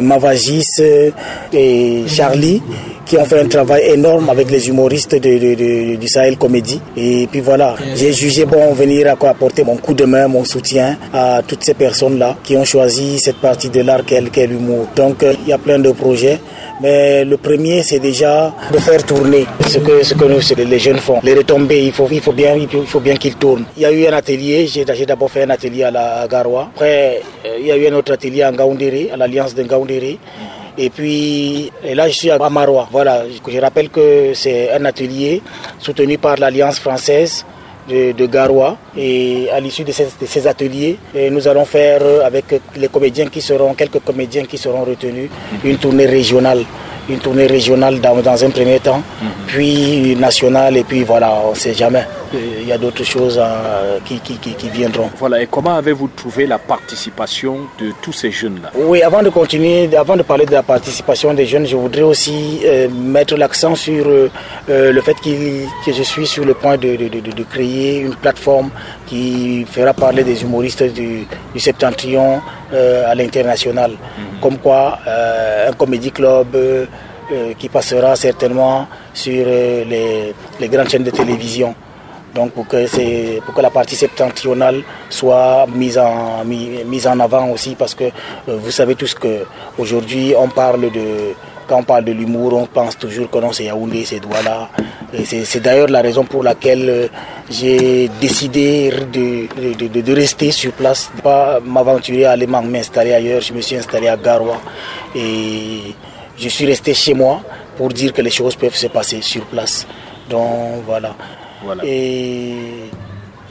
Mavagis et Charlie qui ont fait un travail énorme avec les humoristes de, du Sahel Comédie. Et puis voilà, j'ai jugé bon venir à apporter mon coup de main, mon soutien à toutes ces personnes-là qui ont choisi cette partie de l'art qu'est qu'est l'humour. Donc euh, il y a plein de projets. Mais le premier, c'est déjà de faire tourner ce que, ce que nous, les jeunes font. Les retombées, il faut, il faut bien, il faut bien qu'ils tournent. Il y a eu un atelier, j'ai d'abord fait un atelier à la Garoua. Après, euh, il y a eu un autre atelier à Ngaoundéré, à l'Alliance de Ngaoundéré. Et puis là, je suis à Marois. Voilà, je rappelle que c'est un atelier soutenu par l'Alliance française de, Garoua. Et à l'issue de ces, de ces ateliers, eh, nous allons faire euh, avec les comédiens qui seront, quelques comédiens qui seront retenus, une tournée régionale. Une tournée régionale dans, dans un premier temps, puis nationale, et puis voilà, on ne sait jamais. Il y a d'autres choses euh, qui, qui, qui, qui viendront. Voilà, et comment avez-vous trouvé la participation de tous ces jeunes-là? Oui, avant de continuer, avant de parler de la participation des jeunes, je voudrais aussi euh, mettre l'accent sur euh, euh, le fait que je suis sur le point de, de- de- de créer une plateforme qui fera parler des humoristes du, du septentrion euh, à l'international. Comme quoi, euh, un comédie club euh, qui passera certainement sur les, les grandes chaînes de télévision. Donc pour que, c'est- pour que la partie septentrionale soit mise en, mis- mise en avant aussi parce que vous savez tous que aujourd'hui on parle de quand on parle de l'humour, on pense toujours que non c'est Yaoundé, c'est Douala. C'est d'ailleurs la raison pour laquelle euh, j'ai décidé de, de, de- de rester sur place, de pas m'aventurer à aller m'installer ailleurs. Je me suis installé à Garoua et je suis resté chez moi pour dire que les choses peuvent se passer sur place. Donc voilà. Et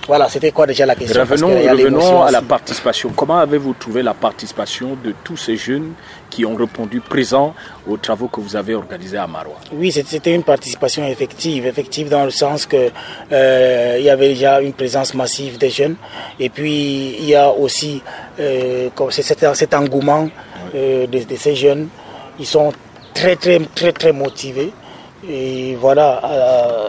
voilà, c'était quoi déjà la question? Revenons, revenons à la participation. Comment avez-vous trouvé la participation de tous ces jeunes qui ont répondu présents aux travaux que vous avez organisés à Marois? Oui, c'était une participation effective, effective dans le sens que euh, il y avait déjà une présence massive des jeunes, et puis il y a aussi euh, comme cet, cet engouement euh, de, de ces jeunes. Ils sont très très très très motivés, et voilà, euh,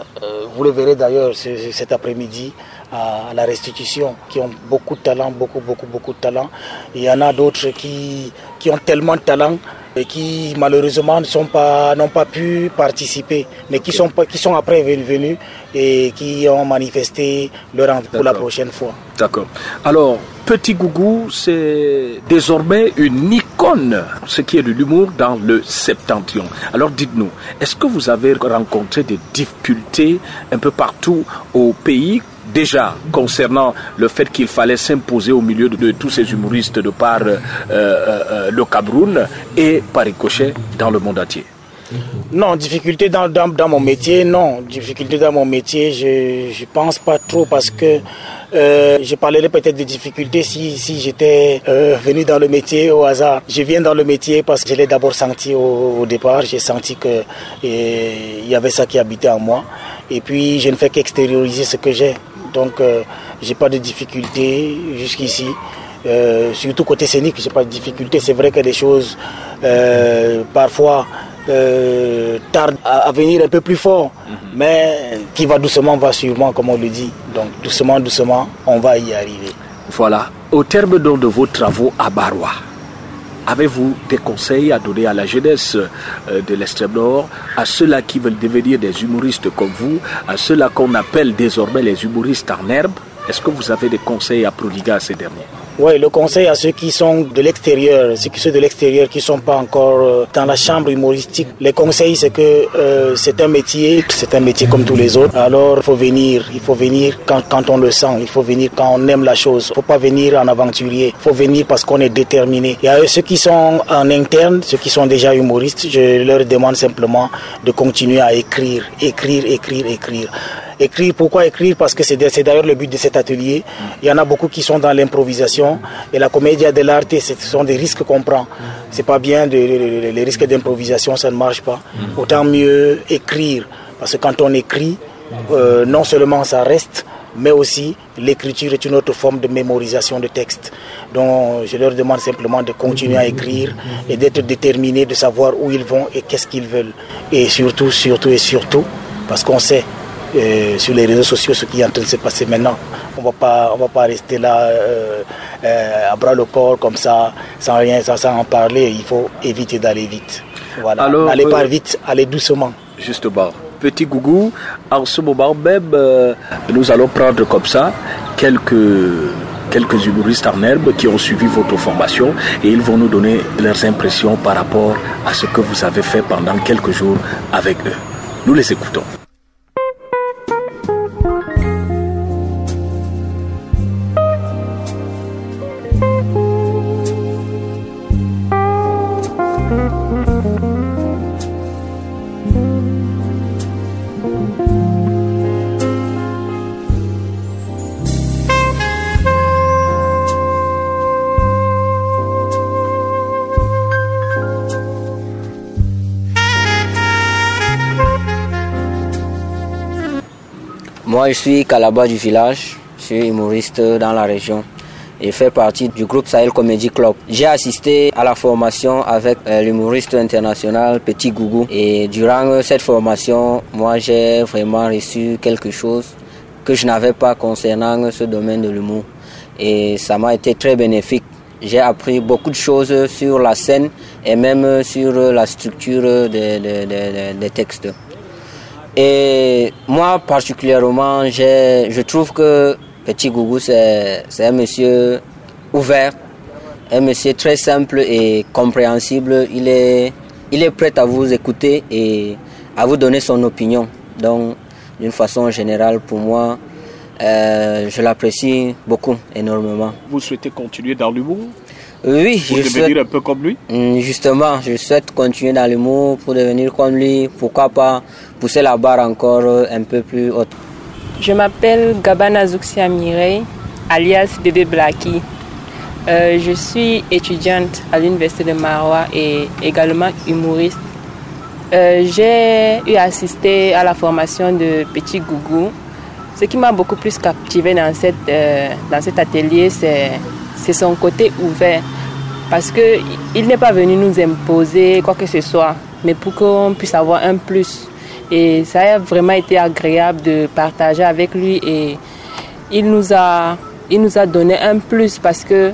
vous le verrez d'ailleurs ce- ce- cet après-midi à la restitution, qui ont beaucoup de talent, beaucoup beaucoup beaucoup de talent. Il y en a d'autres qui qui ont tellement de talent et qui malheureusement ne sont pas n'ont pas pu participer, mais qui sont qui sont après venus et qui ont manifesté leur envie pour la prochaine fois. D'accord. Alors, Petit Gougou, c'est désormais une icône ce qui est de l'humour dans le septentrion. Alors dites-nous, est-ce que vous avez rencontré des difficultés un peu partout au pays déjà concernant le fait qu'il fallait s'imposer au milieu de, tous ces humoristes de par euh, euh, le Cameroun et par ricochet dans le monde entier non, difficulté dans, mon métier, non. Difficulté dans mon métier, je ne pense pas trop parce que euh, je parlerais peut-être de difficultés si, si j'étais euh, venu dans le métier au hasard. Je viens dans le métier parce que je l'ai d'abord senti au, départ. J'ai senti que il y avait ça qui habitait en moi. Et puis, je ne fais qu'extérioriser ce que j'ai. Donc, euh, j'ai pas de difficultés jusqu'ici. Euh, surtout côté scénique, j'ai pas de difficultés. C'est vrai que des choses, euh, parfois, euh, tarde à, venir un peu plus fort, mhm. mais qui va doucement va sûrement, comme on le dit. Donc doucement, doucement, on va y arriver. Voilà. Au terme donc de vos travaux à Barois, avez-vous des conseils à donner à la jeunesse euh, de l'extrême nord, à ceux-là qui veulent devenir des humoristes comme vous, à ceux-là qu'on appelle désormais les humoristes en herbe? Est-ce que vous avez des conseils à prodiguer à ces derniers? Oui, le conseil à ceux qui sont de l'extérieur, ceux qui sont de l'extérieur, qui sont pas encore euh, dans la chambre humoristique, les conseils c'est que euh, c'est un métier, c'est un métier comme tous les autres. Alors il faut venir, il faut venir quand, quand on le sent, il faut venir quand on aime la chose. Il faut pas venir en aventurier, il faut venir parce qu'on est déterminé. Il y a ceux qui sont en interne, ceux qui sont déjà humoristes, je leur demande simplement de continuer à écrire, écrire, écrire, écrire. Écrire, pourquoi écrire? Parce que c'est d'ailleurs le but de cet atelier. Il y en a beaucoup qui sont dans l'improvisation. Et la comédie de l'art, ce sont des risques qu'on prend. C'est pas bien, de, les risques d'improvisation, ça ne marche pas. Autant mieux écrire. Parce que quand on écrit, euh, non seulement ça reste, mais aussi l'écriture est une autre forme de mémorisation de texte. Donc je leur demande simplement de continuer à écrire et d'être déterminés, de savoir où ils vont et qu'est-ce qu'ils veulent. Et surtout, surtout et surtout, parce qu'on sait euh, sur les réseaux sociaux ce qui est en train de se passer maintenant. On on va pas rester là euh, euh, à bras le corps comme ça, sans rien, sans, en parler. Il faut éviter d'aller vite. Voilà. N'allez pas vite, allez doucement. Justement. Petit Gougou, en ce moment même, nous allons prendre comme ça quelques quelques humoristes en herbe qui ont suivi votre formation et ils vont nous donner leurs impressions par rapport à ce que vous avez fait pendant quelques jours avec eux. Nous les écoutons. Moi, je suis Calaba du village. Je suis humoriste dans la région et fais partie du groupe Sahel Comedy Club. J'ai assisté à la formation avec euh, l'humoriste international Petit Gougou et durant cette formation, moi j'ai vraiment reçu quelque chose que je n'avais pas concernant ce domaine de l'humour et ça m'a été très bénéfique. J'ai appris beaucoup de choses sur la scène et même sur la structure des textes. Et moi particulièrement, je trouve que Petit Gougou, c'est un monsieur ouvert, un monsieur très simple et compréhensible. Il est, il est prêt à vous écouter et à vous donner son opinion. Donc, d'une façon générale, pour moi, euh, je l'apprécie beaucoup, énormément. Vous souhaitez continuer dans l'humour? Oui, pour devenir un peu comme lui mm, Justement, je souhaite continuer dans l'humour pour devenir comme lui. Pourquoi pas pousser la barre encore un peu plus haute. Je m'appelle Gabana Zuxia Mirei, alias Bébé Blackie. Euh, je suis étudiante à l'Université de Marois et également humoriste. Euh, j'ai eu assisté à la formation de Petit Gougou. Ce qui m'a beaucoup plus captivé dans, cette, euh, dans cet atelier, c'est c'est son côté ouvert. Parce qu'il n'est pas venu nous imposer quoi que ce soit, mais pour qu'on puisse avoir un plus. Et ça a vraiment été agréable de partager avec lui et il nous a, donné un plus parce que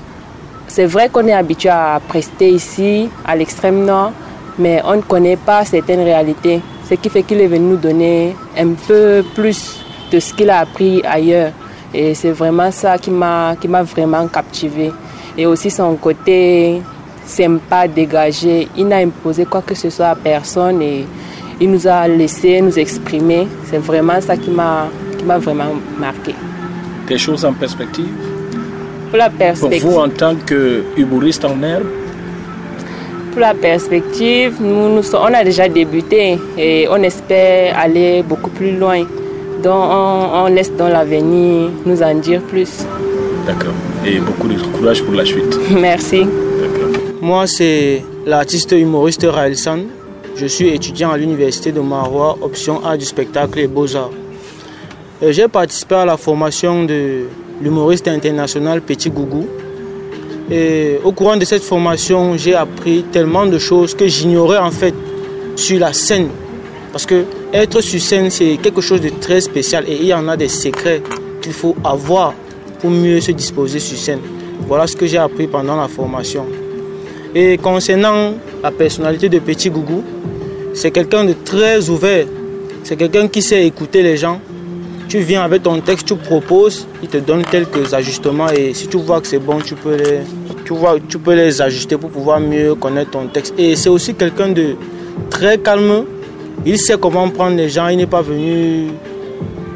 c'est vrai qu'on est habitué à prester ici, à l'extrême nord, mais on ne connaît pas certaines réalités. Ce qui fait qu'il est venu nous donner un peu plus de ce qu'il a appris ailleurs. Et c'est vraiment ça qui m'a, qui m'a vraiment captivé. Et aussi son côté sympa, dégagé. Il n'a imposé quoi que ce soit à personne et il nous a laissé nous exprimer. C'est vraiment ça qui m'a qui m'a vraiment marqué. Des choses en perspective? Pour la perspective. Pour vous, en tant que humoriste en herbe? Pour la perspective, nous, nous, on a déjà débuté et on espère aller beaucoup plus loin. Donc on, on laisse dans l'avenir nous en dire plus. D'accord. Et beaucoup de courage pour la suite. Merci. Moi, c'est l'artiste humoriste Raël San. Je suis étudiant à l'université de Marois, option A du spectacle et beaux-arts. J'ai participé à la formation de l'humoriste international Petit Gougou. Et au courant de cette formation, j'ai appris tellement de choses que j'ignorais en fait sur la scène. Parce que être sur scène, c'est quelque chose de très spécial et il y en a des secrets qu'il faut avoir pour mieux se disposer sur scène. Voilà ce que j'ai appris pendant la formation. Et concernant la personnalité de Petit Gougou, c'est quelqu'un de très ouvert. C'est quelqu'un qui sait écouter les gens. Tu viens avec ton texte, tu proposes, il te donne quelques ajustements et si tu vois que c'est bon, tu peux, les, tu, vois, tu peux les ajuster pour pouvoir mieux connaître ton texte. Et c'est aussi quelqu'un de très calme. Il sait comment prendre les gens. Il n'est pas venu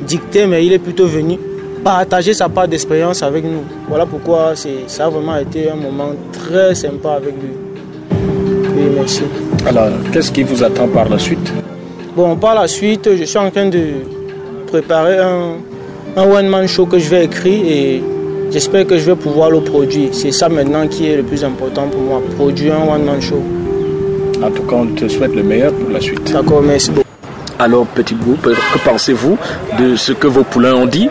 dicter, mais il est plutôt venu partager sa part d'expérience avec nous. Voilà pourquoi ça a vraiment été un moment très sympa avec lui. Oui, merci. Alors, qu'est-ce qui vous attend par la suite? Bon, par la suite, je suis en train de préparer un, un one-man show que je vais écrire et j'espère que je vais pouvoir le produire. C'est ça maintenant qui est le plus important pour moi, produire un one-man show. En tout cas, on te souhaite le meilleur pour la suite. D'accord, merci beaucoup. Alors, petit groupe, que pensez-vous de ce que vos poulains ont dit?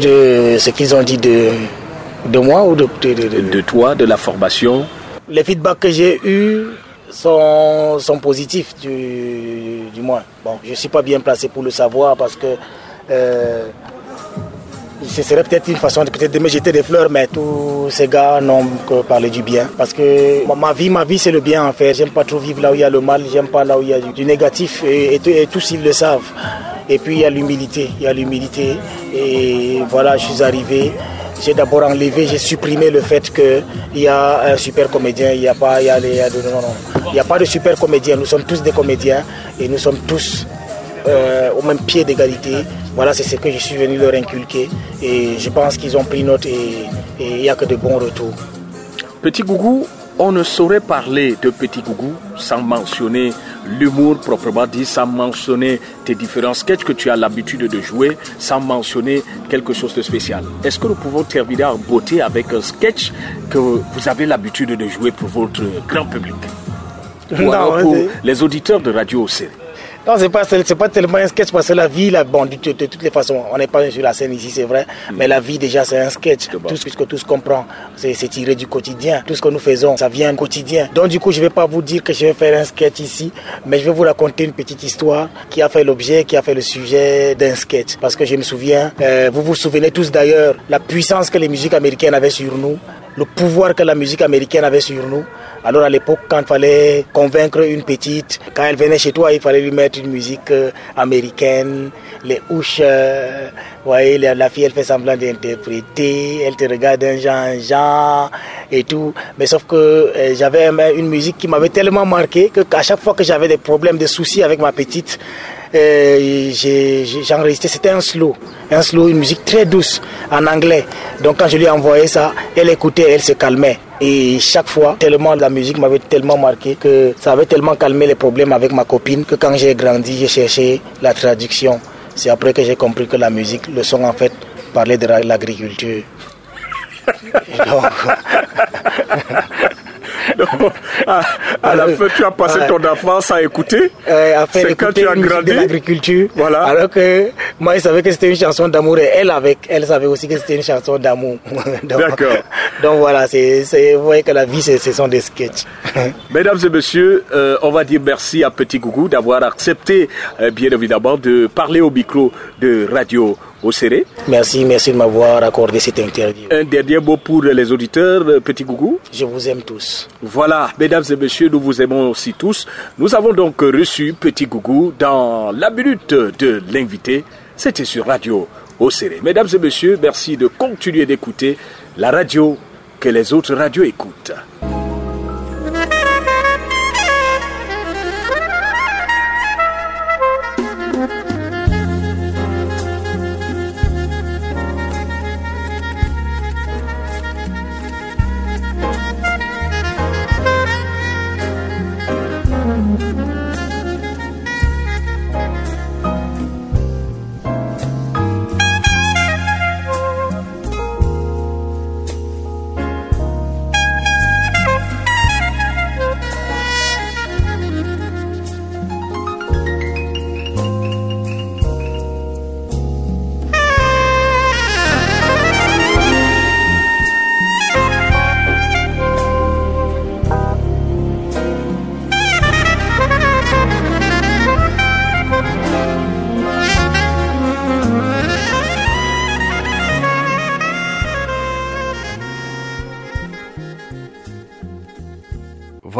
De ce qu'ils ont dit de, de moi ou de, de, de, de toi, de la formation? Les feedbacks que j'ai eus sont, sont positifs, du, du moins. Bon, je ne suis pas bien placé pour le savoir parce que euh, ce serait peut-être une façon de, me jeter des fleurs, mais tous ces gars n'ont que parler du bien. Parce que ma vie, ma vie, c'est le bien en fait. J'aime pas trop vivre là où il y a le mal, j'aime pas là où il y a du, négatif, et, tous ils le savent. Et puis il y a l'humilité, il y a l'humilité. Et voilà, je suis arrivé. J'ai d'abord enlevé, j'ai supprimé le fait qu'il y a un super comédien. Il n'y a pas, il y a, non, non. Il y a pas de super comédien. Nous sommes tous des comédiens et nous sommes tous euh, au même pied d'égalité. Voilà, c'est ce que je suis venu leur inculquer. Et je pense qu'ils ont pris note et il n'y a que de bons retours. Petit Gougou, on ne saurait parler de Petit Gougou sans mentionner l'humour proprement dit, sans mentionner tes différents sketchs que tu as l'habitude de jouer, sans mentionner quelque chose de spécial? Est-ce que nous pouvons terminer en beauté avec un sketch que vous avez l'habitude de jouer pour votre grand public? Ou Non, alors pour les auditeurs de Radio OC Non, c'est pas, c'est pas tellement un sketch parce que la vie, là, bon, de, de- de toutes les façons, on n'est pas sur la scène ici, c'est vrai, mais la vie déjà, c'est un sketch. Tout ce que tous comprend, c'est c'est tiré du quotidien. Tout ce que nous faisons, ça vient du quotidien. Donc, du coup, je vais pas vous dire que je vais faire un sketch ici, mais je vais vous raconter une petite histoire qui a fait l'objet, qui a fait le sujet d'un sketch. Parce que je me souviens, euh, vous vous souvenez tous d'ailleurs, la puissance que les musiques américaines avaient sur nous, le pouvoir que la musique américaine avait sur nous. Alors à l'époque, quand il fallait convaincre une petite, quand elle venait chez toi, il fallait lui mettre une musique euh, américaine, les houches, euh, voyez, la, fille, elle fait semblant d'interpréter, elle te regarde d'un genre en genre et tout. Mais sauf que euh, j'avais un- une musique qui m'avait tellement marqué que qu'à chaque fois que j'avais des problèmes, des soucis avec ma petite, j'ai j'ai- j'enregistrais, c'était un slow, un slow, une musique très douce en anglais. Donc quand je lui ai envoyé ça, elle écoutait, elle se calmait. Et chaque fois, tellement la musique m'avait tellement marqué que ça avait tellement calmé les problèmes avec ma copine que quand j'ai grandi, j'ai cherché la traduction. C'est après que j'ai compris que la musique, le son en fait, parlait de la- l'agriculture. Et donc- à, à la fin, tu as passé ton enfance à écouter. Euh, à faire C'est quand tu as grandi. l'agriculture. Voilà. Alors que moi, je savais que c'était une chanson d'amour et elle, avec, elle savait aussi que c'était une chanson d'amour. Donc- D'accord. Donc voilà, c'est, c'est, vous voyez que la vie, c'est, ce sont des sketchs. Mesdames et messieurs, euh, on va dire merci à Petit Gougou d'avoir accepté, euh, bien évidemment, de parler au micro de Radio Océré. Merci, merci de m'avoir accordé cette interview. Un dernier mot pour les auditeurs, euh, Petit Gougou. Je vous aime tous. Voilà, mesdames et messieurs, nous vous aimons aussi tous. Nous avons donc reçu Petit Gougou dans la minute de l'invité. C'était sur Radio Océré. Mesdames et messieurs, merci de continuer d'écouter la radio que les autres radios écoutent.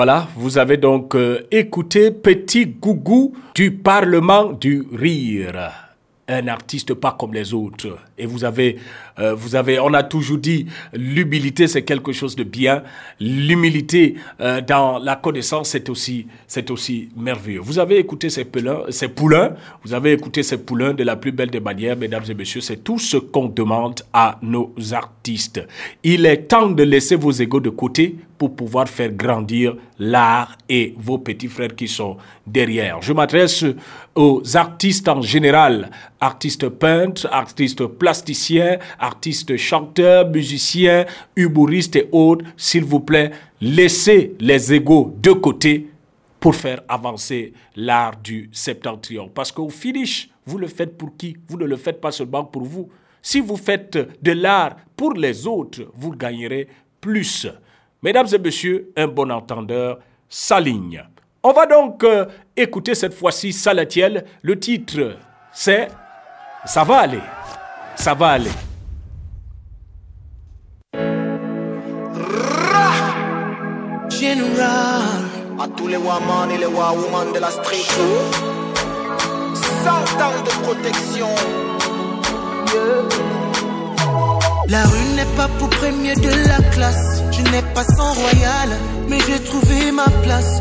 Voilà, vous avez donc euh, écouté Petit Gougou du Parlement du Rire un artiste pas comme les autres. Et vous avez, euh, vous avez, on a toujours dit, l'humilité c'est quelque chose de bien. L'humilité euh, dans la connaissance c'est aussi, c'est aussi merveilleux. Vous avez écouté ces poulains, ces poulains, vous avez écouté ces poulains de la plus belle des manières, mesdames et messieurs. C'est tout ce qu'on demande à nos artistes. Il est temps de laisser vos égaux de côté pour pouvoir faire grandir l'art et vos petits frères qui sont derrière. Je m'adresse aux artistes en général, artistes peintres, artistes plasticiens, artistes chanteurs, musiciens, humoristes et autres. S'il vous plaît, laissez les égaux de côté pour faire avancer l'art du septentrion. Parce qu'au finish, vous le faites pour qui? Vous ne le faites pas seulement pour vous. Si vous faites de l'art pour les autres, vous gagnerez plus. Mesdames et messieurs, un bon entendeur s'aligne. On va donc euh, écouter cette fois-ci Salatiel. Le titre, c'est Ça va aller. Ça va aller. Général à tous les women et les women de la street. 100 ans de protection. La rue n'est pas pour premier de la classe. Je n'ai pas son royal, mais j'ai trouvé ma place.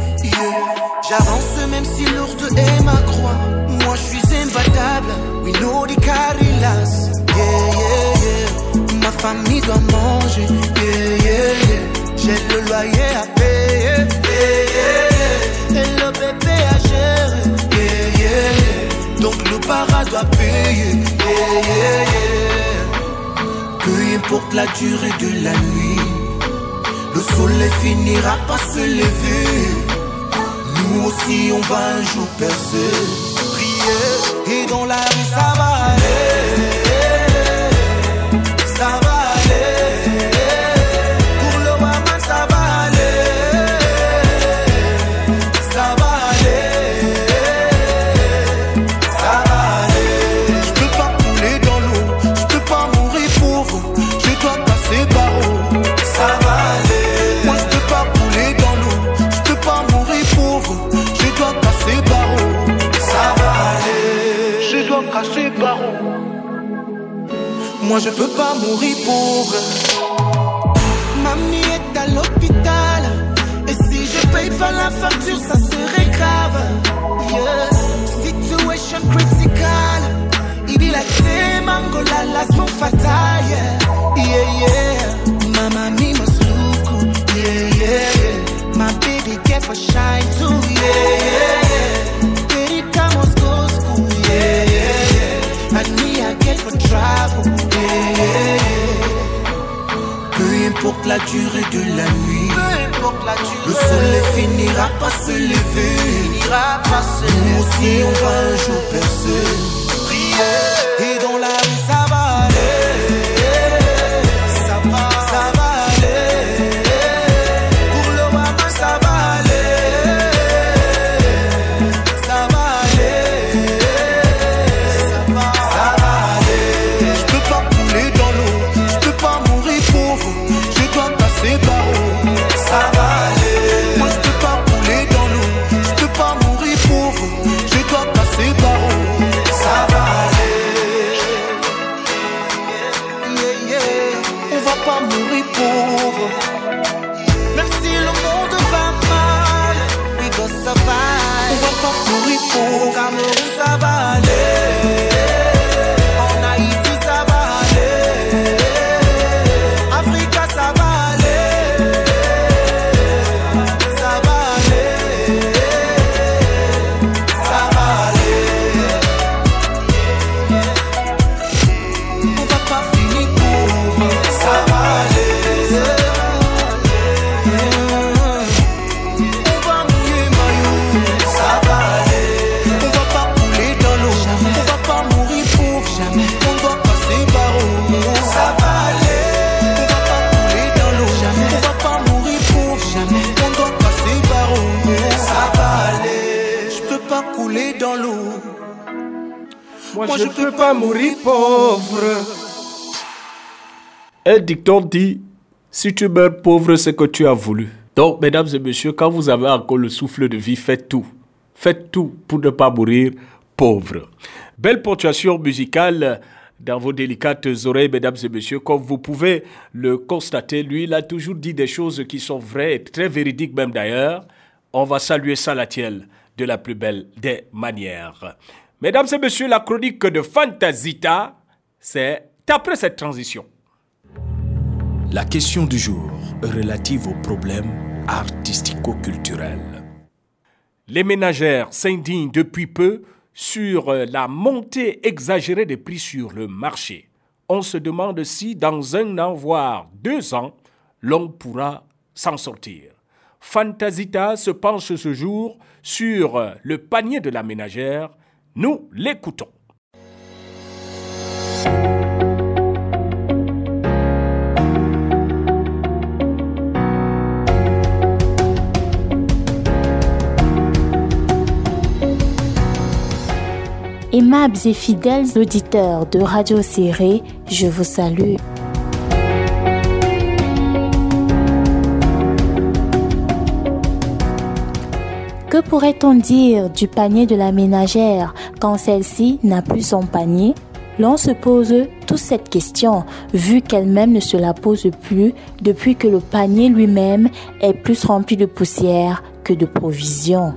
J'avance même si lourde est ma croix. Moi je suis imbattable. We know the Carilas. Yeah, yeah, yeah. Ma famille doit manger. Yeah, yeah, yeah. J'ai le loyer à payer. Yeah, yeah, yeah. Et le bébé à gérer. Yeah, yeah, yeah. Donc le para doit payer. Yeah, yeah, yeah. Peu importe la durée de la nuit, le soleil finira par se lever. Nous aussi, on va un jour percer. Prier, et dans la rue, ça va aller. Moi, je peux pas mourir pauvre. Mamie est à l'hôpital. Et si je paye pas la facture, ça serait la durée de la nuit, le soleil finira par se lever. Finira par se Nous aussi, on va un jour percer. Prier, et Moi, je peux pas mourir pauvre. Un dicton dit si tu meurs pauvre, c'est que tu as voulu. Donc, mesdames et messieurs, quand vous avez encore le souffle de vie, faites tout. Faites tout pour ne pas mourir pauvre. Belle ponctuation musicale dans vos délicates oreilles, mesdames et messieurs. Comme vous pouvez le constater, lui, il a toujours dit des choses qui sont vraies et très véridiques même d'ailleurs. On va saluer Salatiel de la plus belle des manières. Mesdames et messieurs, la chronique de Fantasita, c'est après cette transition. La question du jour relative aux problèmes artistico-culturels. Les ménagères s'indignent depuis peu sur euh, la montée exagérée des prix sur le marché. On se demande si dans un an, voire deux ans, l'on pourra s'en sortir. Fantasita se penche ce jour sur euh, le panier de la ménagère. Nous l'écoutons. Aimables et fidèles auditeurs de Radio Serré, je vous salue. Que pourrait-on dire du panier de la ménagère quand celle-ci n'a plus son panier? L'on se pose toute cette question, vu qu'elle-même ne se la pose plus depuis que le panier lui-même est plus rempli de poussière que de provisions.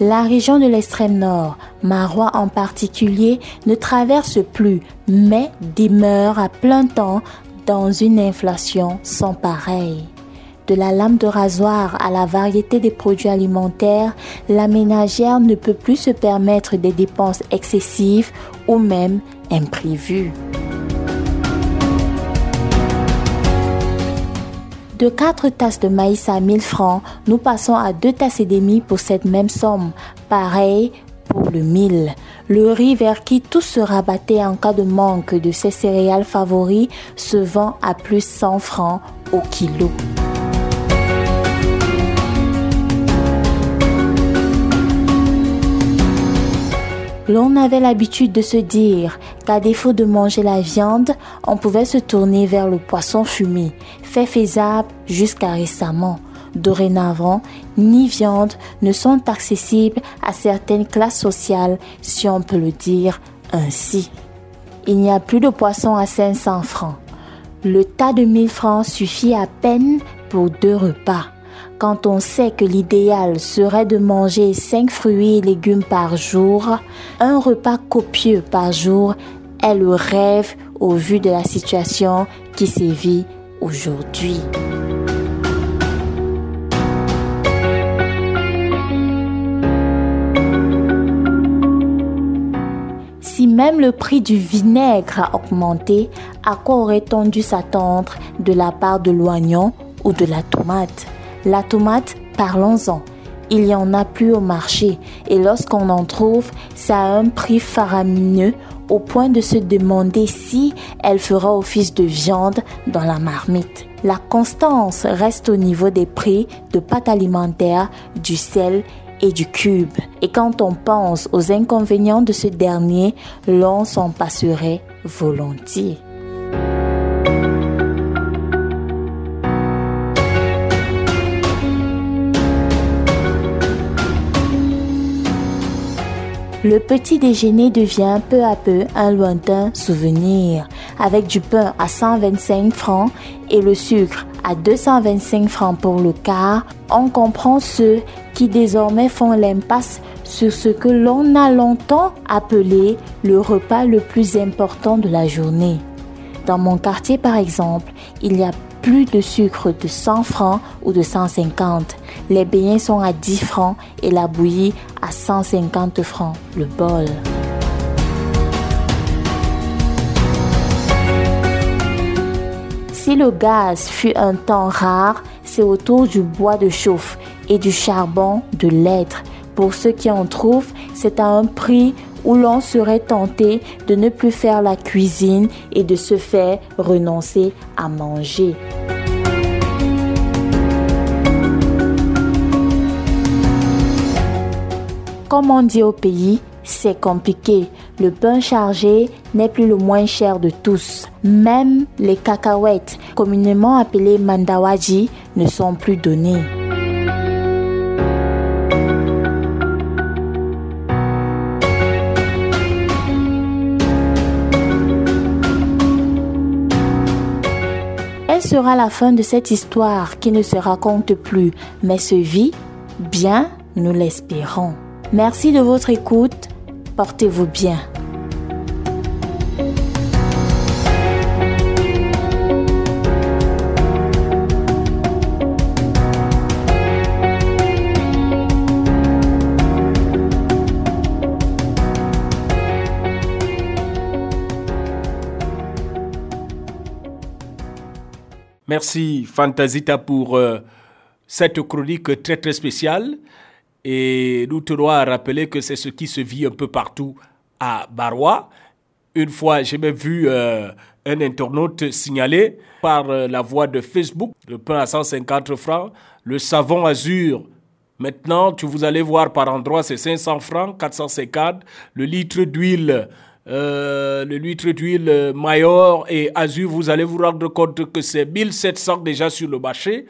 La région de l'extrême nord, Marois en particulier, ne traverse plus, mais demeure à plein temps dans une inflation sans pareil. De la lame de rasoir à la variété des produits alimentaires, la ménagère ne peut plus se permettre des dépenses excessives ou même imprévues. De 4 tasses de maïs à 1000 francs, nous passons à 2 tasses et demie pour cette même somme. Pareil pour le mil. Le riz vers qui tout se rabattait en cas de manque de ses céréales favoris se vend à plus 100 francs au kilo. L'on avait l'habitude de se dire qu'à défaut de manger la viande, on pouvait se tourner vers le poisson fumé, fait faisable jusqu'à récemment. Dorénavant, ni viande ne sont accessibles à certaines classes sociales, si on peut le dire ainsi. Il n'y a plus de poisson à 500 francs. Le tas de 1000 francs suffit à peine pour deux repas. Quand on sait que l'idéal serait de manger 5 fruits et légumes par jour, un repas copieux par jour est le rêve au vu de la situation qui sévit aujourd'hui. Même le prix du vinaigre a augmenté, à quoi aurait-on dû s'attendre de la part de l'oignon ou de la tomate? La tomate, parlons-en. Il n'y en a plus au marché et lorsqu'on en trouve, ça a un prix faramineux au point de se demander si elle fera office de viande dans la marmite. La constance reste au niveau des prix de pâtes alimentaires, du sel du cube. Et quand on pense aux inconvénients de ce dernier, l'on s'en passerait volontiers. Le petit déjeuner devient peu à peu un lointain souvenir. Avec du pain à 125 francs et le sucre à 225 francs pour le quart, on comprend ceux qui désormais font l'impasse sur ce que l'on a longtemps appelé le repas le plus important de la journée. Dans mon quartier par exemple, il y a plus de sucre de 100 francs ou de 150. Les beignets sont à 10 francs et la bouillie à 150 francs le bol. Si le gaz fut un temps rare, c'est autour du bois de chauffe et du charbon de lettres. Pour ceux qui en trouvent, c'est à un prix où l'on serait tenté de ne plus faire la cuisine et de se faire renoncer à manger. Comme on dit au pays, c'est compliqué. Le pain chargé n'est plus le moins cher de tous. Même les cacahuètes, communément appelées mandawaji, ne sont plus données. Elle sera la fin de cette histoire qui ne se raconte plus, mais se vit bien, nous l'espérons. Merci de votre écoute. Portez-vous bien. Merci Fantasita pour euh, cette chronique très très spéciale. Et nous tenons à rappeler que c'est ce qui se vit un peu partout à Barois. Une fois, j'ai même vu euh, un internaute signaler par euh, la voie de Facebook le pain à 150 francs, le savon azur. Maintenant, tu vous allez voir par endroit, c'est 500 francs, 450. Le litre d'huile, euh, le litre d'huile Mayor et Azur, vous allez vous rendre compte que c'est 1700 déjà sur le marché.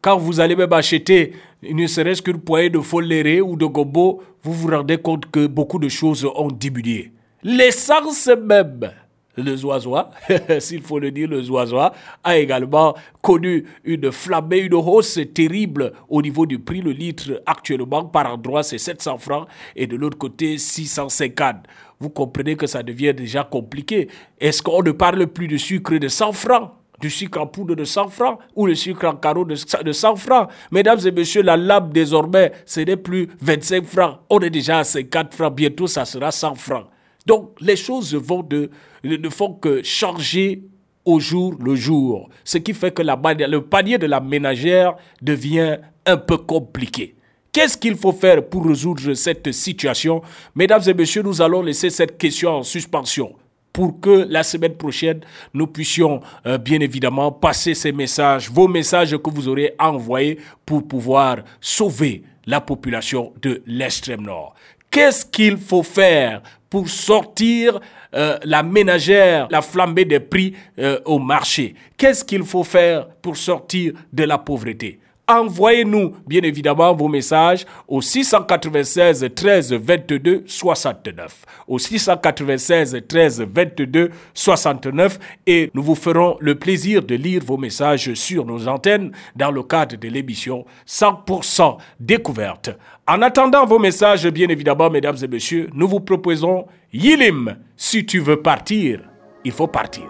Quand vous allez même acheter ne serait-ce qu'une poignée de foléré ou de gombo, vous vous rendez compte que beaucoup de choses ont diminué. L'essence même, le zoisois, s'il faut le dire, le zoisois, a également connu une flambée, une hausse terrible au niveau du prix. Le litre actuellement par endroit c'est 700 francs et de l'autre côté 650. Vous comprenez que ça devient déjà compliqué. Est-ce qu'on ne parle plus de sucre de 100 francs du sucre en poudre de 100 francs ou le sucre en carreau de 100 francs? Mesdames et messieurs, la lame désormais, ce n'est plus 25 francs. On est déjà à 50 francs. Bientôt, ça sera 100 francs. Donc, les choses vont de, ne font que changer au jour le jour. Ce qui fait que le panier de la ménagère devient un peu compliqué. Qu'est-ce qu'il faut faire pour résoudre cette situation? Mesdames et messieurs, nous allons laisser cette question en suspension pour que la semaine prochaine, nous puissions euh, bien évidemment passer ces messages, vos messages que vous aurez envoyés pour pouvoir sauver la population de l'extrême nord. Qu'est-ce qu'il faut faire pour sortir euh, la ménagère, la flambée des prix euh, au marché? Qu'est-ce qu'il faut faire pour sortir de la pauvreté? Envoyez-nous bien évidemment vos messages au 696 13 22 69. Au 696 13 22 69 et nous vous ferons le plaisir de lire vos messages sur nos antennes dans le cadre de l'émission 100% découverte. En attendant vos messages, bien évidemment, mesdames et messieurs, nous vous proposons Yilim. Si tu veux partir, il faut partir.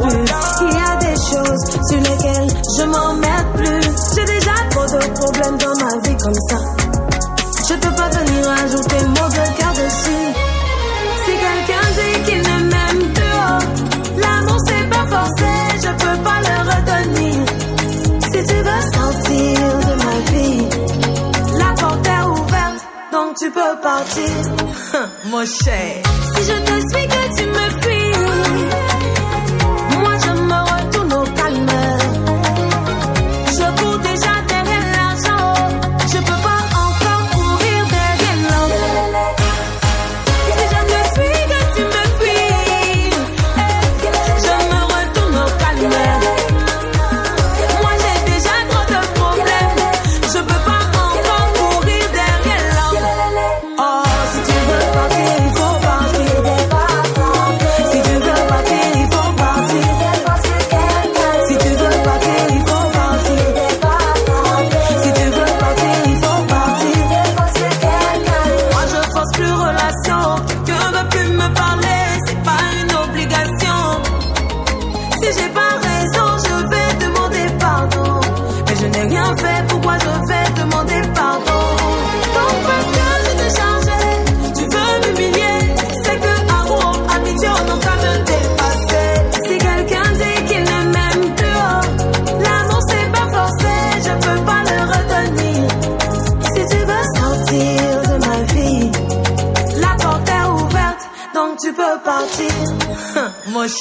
Plus. Il y a des choses sur lesquelles je m'emmerde plus. J'ai déjà trop de problèmes dans ma vie comme ça. Je peux pas venir ajouter mon de cœur dessus. Si quelqu'un dit qu'il ne m'aime plus, oh, l'amour c'est pas forcé, je peux pas le retenir. Si tu veux sortir de ma vie, la porte est ouverte, donc tu peux partir. mon cher. Si je te suis, que tu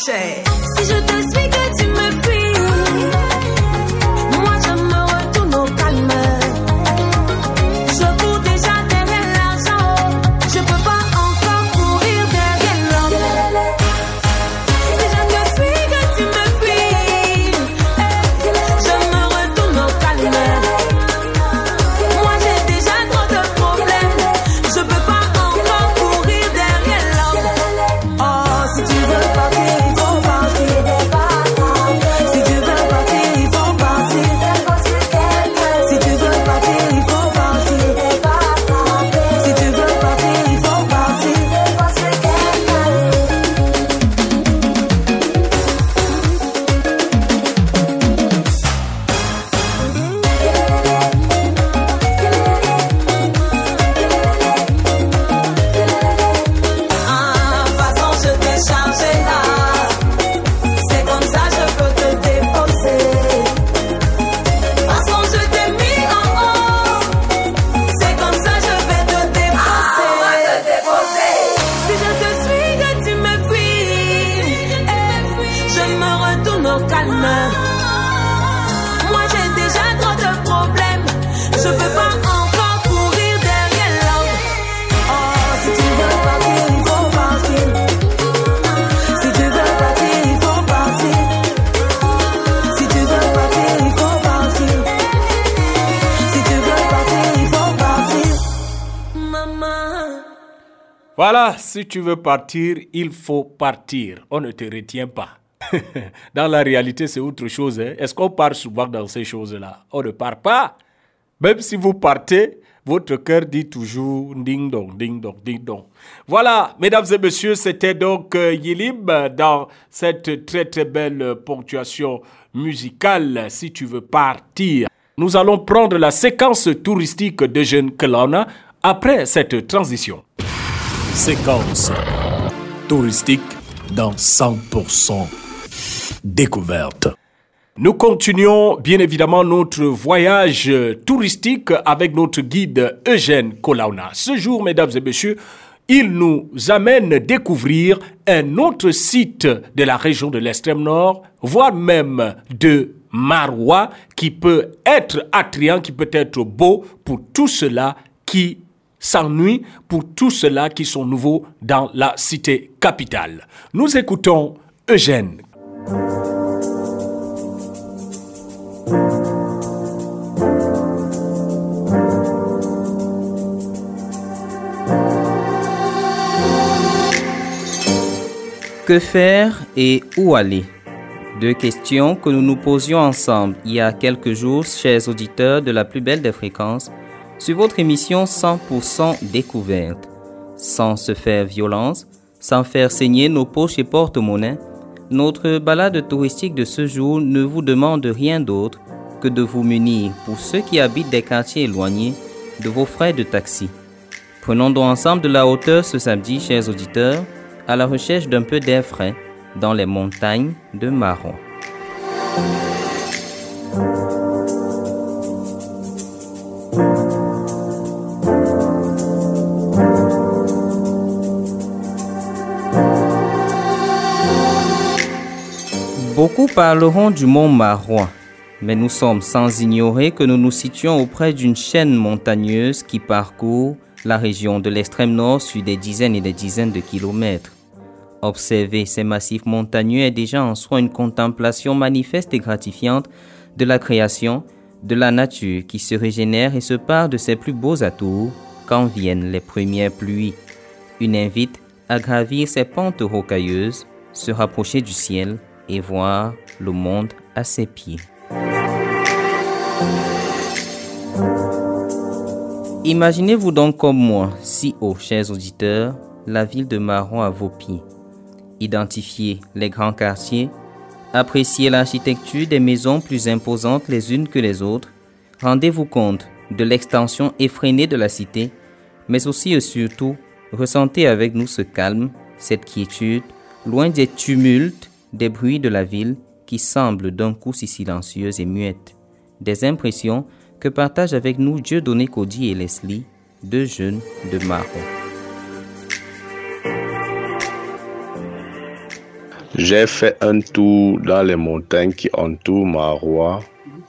Mon Voilà, si tu veux partir, il faut partir. On ne te retient pas. dans la réalité, c'est autre chose. hein. Est-ce qu'on part souvent dans ces choses-là? On ne part pas. Même si vous partez, votre cœur dit toujours ding dong, ding dong, ding dong. Voilà, mesdames et messieurs, c'était donc euh, Yilib dans cette très très belle ponctuation musicale. Si tu veux partir, nous allons prendre la séquence touristique de Jeune Kelowna après cette transition. Séquence touristique dans 100% découverte. Nous continuons bien évidemment notre voyage touristique avec notre guide Eugène Kolauna. Ce jour, mesdames et messieurs, il nous amène découvrir un autre site de la région de l'extrême nord, voire même de Marois, qui peut être attrayant, qui peut être beau pour tout cela qui s'ennuie, pour tous ceux-là qui sont nouveaux dans la cité capitale. Nous écoutons Eugène. Que faire et où aller? Deux questions que nous nous posions ensemble il y a quelques jours, chers auditeurs de la plus belle des fréquences, sur votre émission 100% découverte. Sans se faire violence, sans faire saigner nos poches et porte-monnaie, notre balade touristique de ce jour ne vous demande rien d'autre que de vous munir, pour ceux qui habitent des quartiers éloignés, de vos frais de taxi. Prenons donc ensemble de la hauteur ce samedi, chers auditeurs, à la recherche d'un peu d'air frais dans les montagnes de Marron. Beaucoup parleront du mont Marois, mais nous sommes sans ignorer que nous nous situons auprès d'une chaîne montagneuse qui parcourt la région de l'extrême nord sur des dizaines et des dizaines de kilomètres. Observer ces massifs montagneux est déjà en soi une contemplation manifeste et gratifiante de la création, de la nature qui se régénère et se part de ses plus beaux atours quand viennent les premières pluies. Une invite à gravir ces pentes rocailleuses, se rapprocher du ciel et voir le monde à ses pieds. Imaginez-vous donc comme moi, si haut, chers auditeurs, la ville de Maron à vos pieds. Identifiez les grands quartiers, appréciez l'architecture des maisons plus imposantes les unes que les autres, rendez-vous compte de l'extension effrénée de la cité, mais aussi et surtout, ressentez avec nous ce calme, cette quiétude, loin des tumultes, des bruits de la ville qui semblent d'un coup si silencieuses et muettes, des impressions que partagent avec nous Dieudonné Cody et Leslie, deux jeunes de Marron. J'ai fait un tour dans les montagnes qui entourent Marois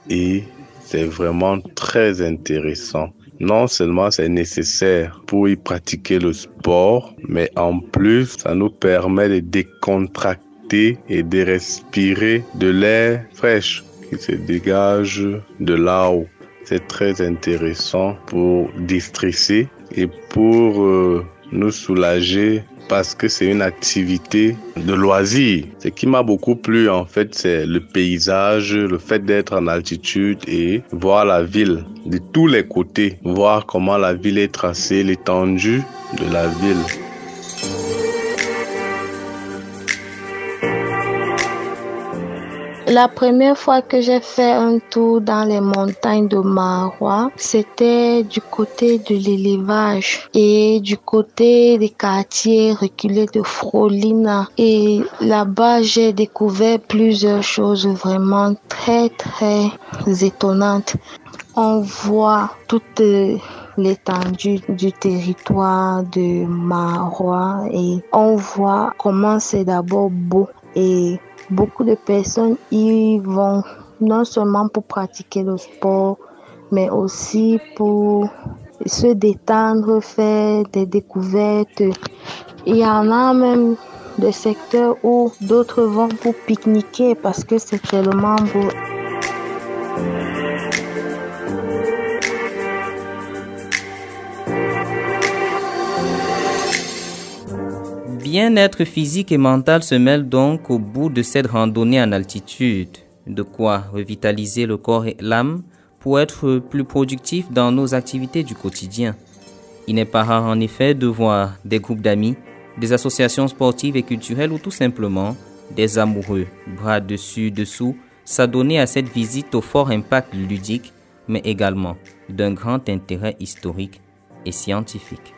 et c'est vraiment très intéressant. Non seulement c'est nécessaire pour y pratiquer le sport, mais en plus ça nous permet de décontracter et de respirer de l'air fraîche qui se dégage de là-haut. C'est très intéressant pour distresser et pour euh, nous soulager parce que c'est une activité de loisir. Ce qui m'a beaucoup plu en fait, c'est le paysage, le fait d'être en altitude et voir la ville de tous les côtés, voir comment la ville est tracée, l'étendue de la ville. La première fois que j'ai fait un tour dans les montagnes de Marois, c'était du côté de l'élevage et du côté des quartiers reculés de Frolina. Et là-bas, j'ai découvert plusieurs choses vraiment très, très étonnantes. On voit toute l'étendue du territoire de Marois et on voit comment c'est d'abord beau et Beaucoup de personnes y vont non seulement pour pratiquer le sport, mais aussi pour se détendre, faire des découvertes. Il y en a même des secteurs où d'autres vont pour pique-niquer parce que c'est tellement beau. Bien-être physique et mental se mêlent donc au bout de cette randonnée en altitude, de quoi revitaliser le corps et l'âme pour être plus productif dans nos activités du quotidien. Il n'est pas rare en effet de voir des groupes d'amis, des associations sportives et culturelles ou tout simplement des amoureux, bras dessus, dessous, s'adonner à cette visite au fort impact ludique, mais également d'un grand intérêt historique et scientifique.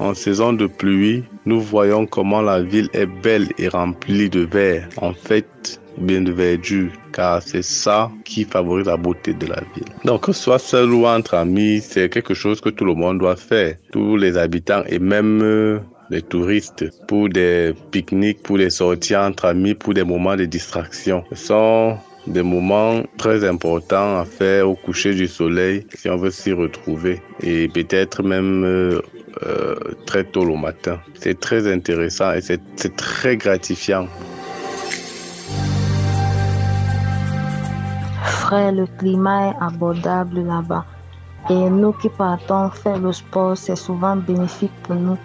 En saison de pluie, nous voyons comment la ville est belle et remplie de verre. En fait, bien de verdure, car c'est ça qui favorise la beauté de la ville. Donc, soit seul ou entre amis, c'est quelque chose que tout le monde doit faire. Tous les habitants et même euh, les touristes pour des pique-niques, pour des sorties entre amis, pour des moments de distraction. Ce sont des moments très importants à faire au coucher du soleil si on veut s'y retrouver et peut-être même euh, euh, très tôt le matin. C'est très intéressant et c'est très gratifiant. Frère, le climat est abordable là-bas. Et nous qui partons faire le sport, c'est souvent bénéfique pour nous.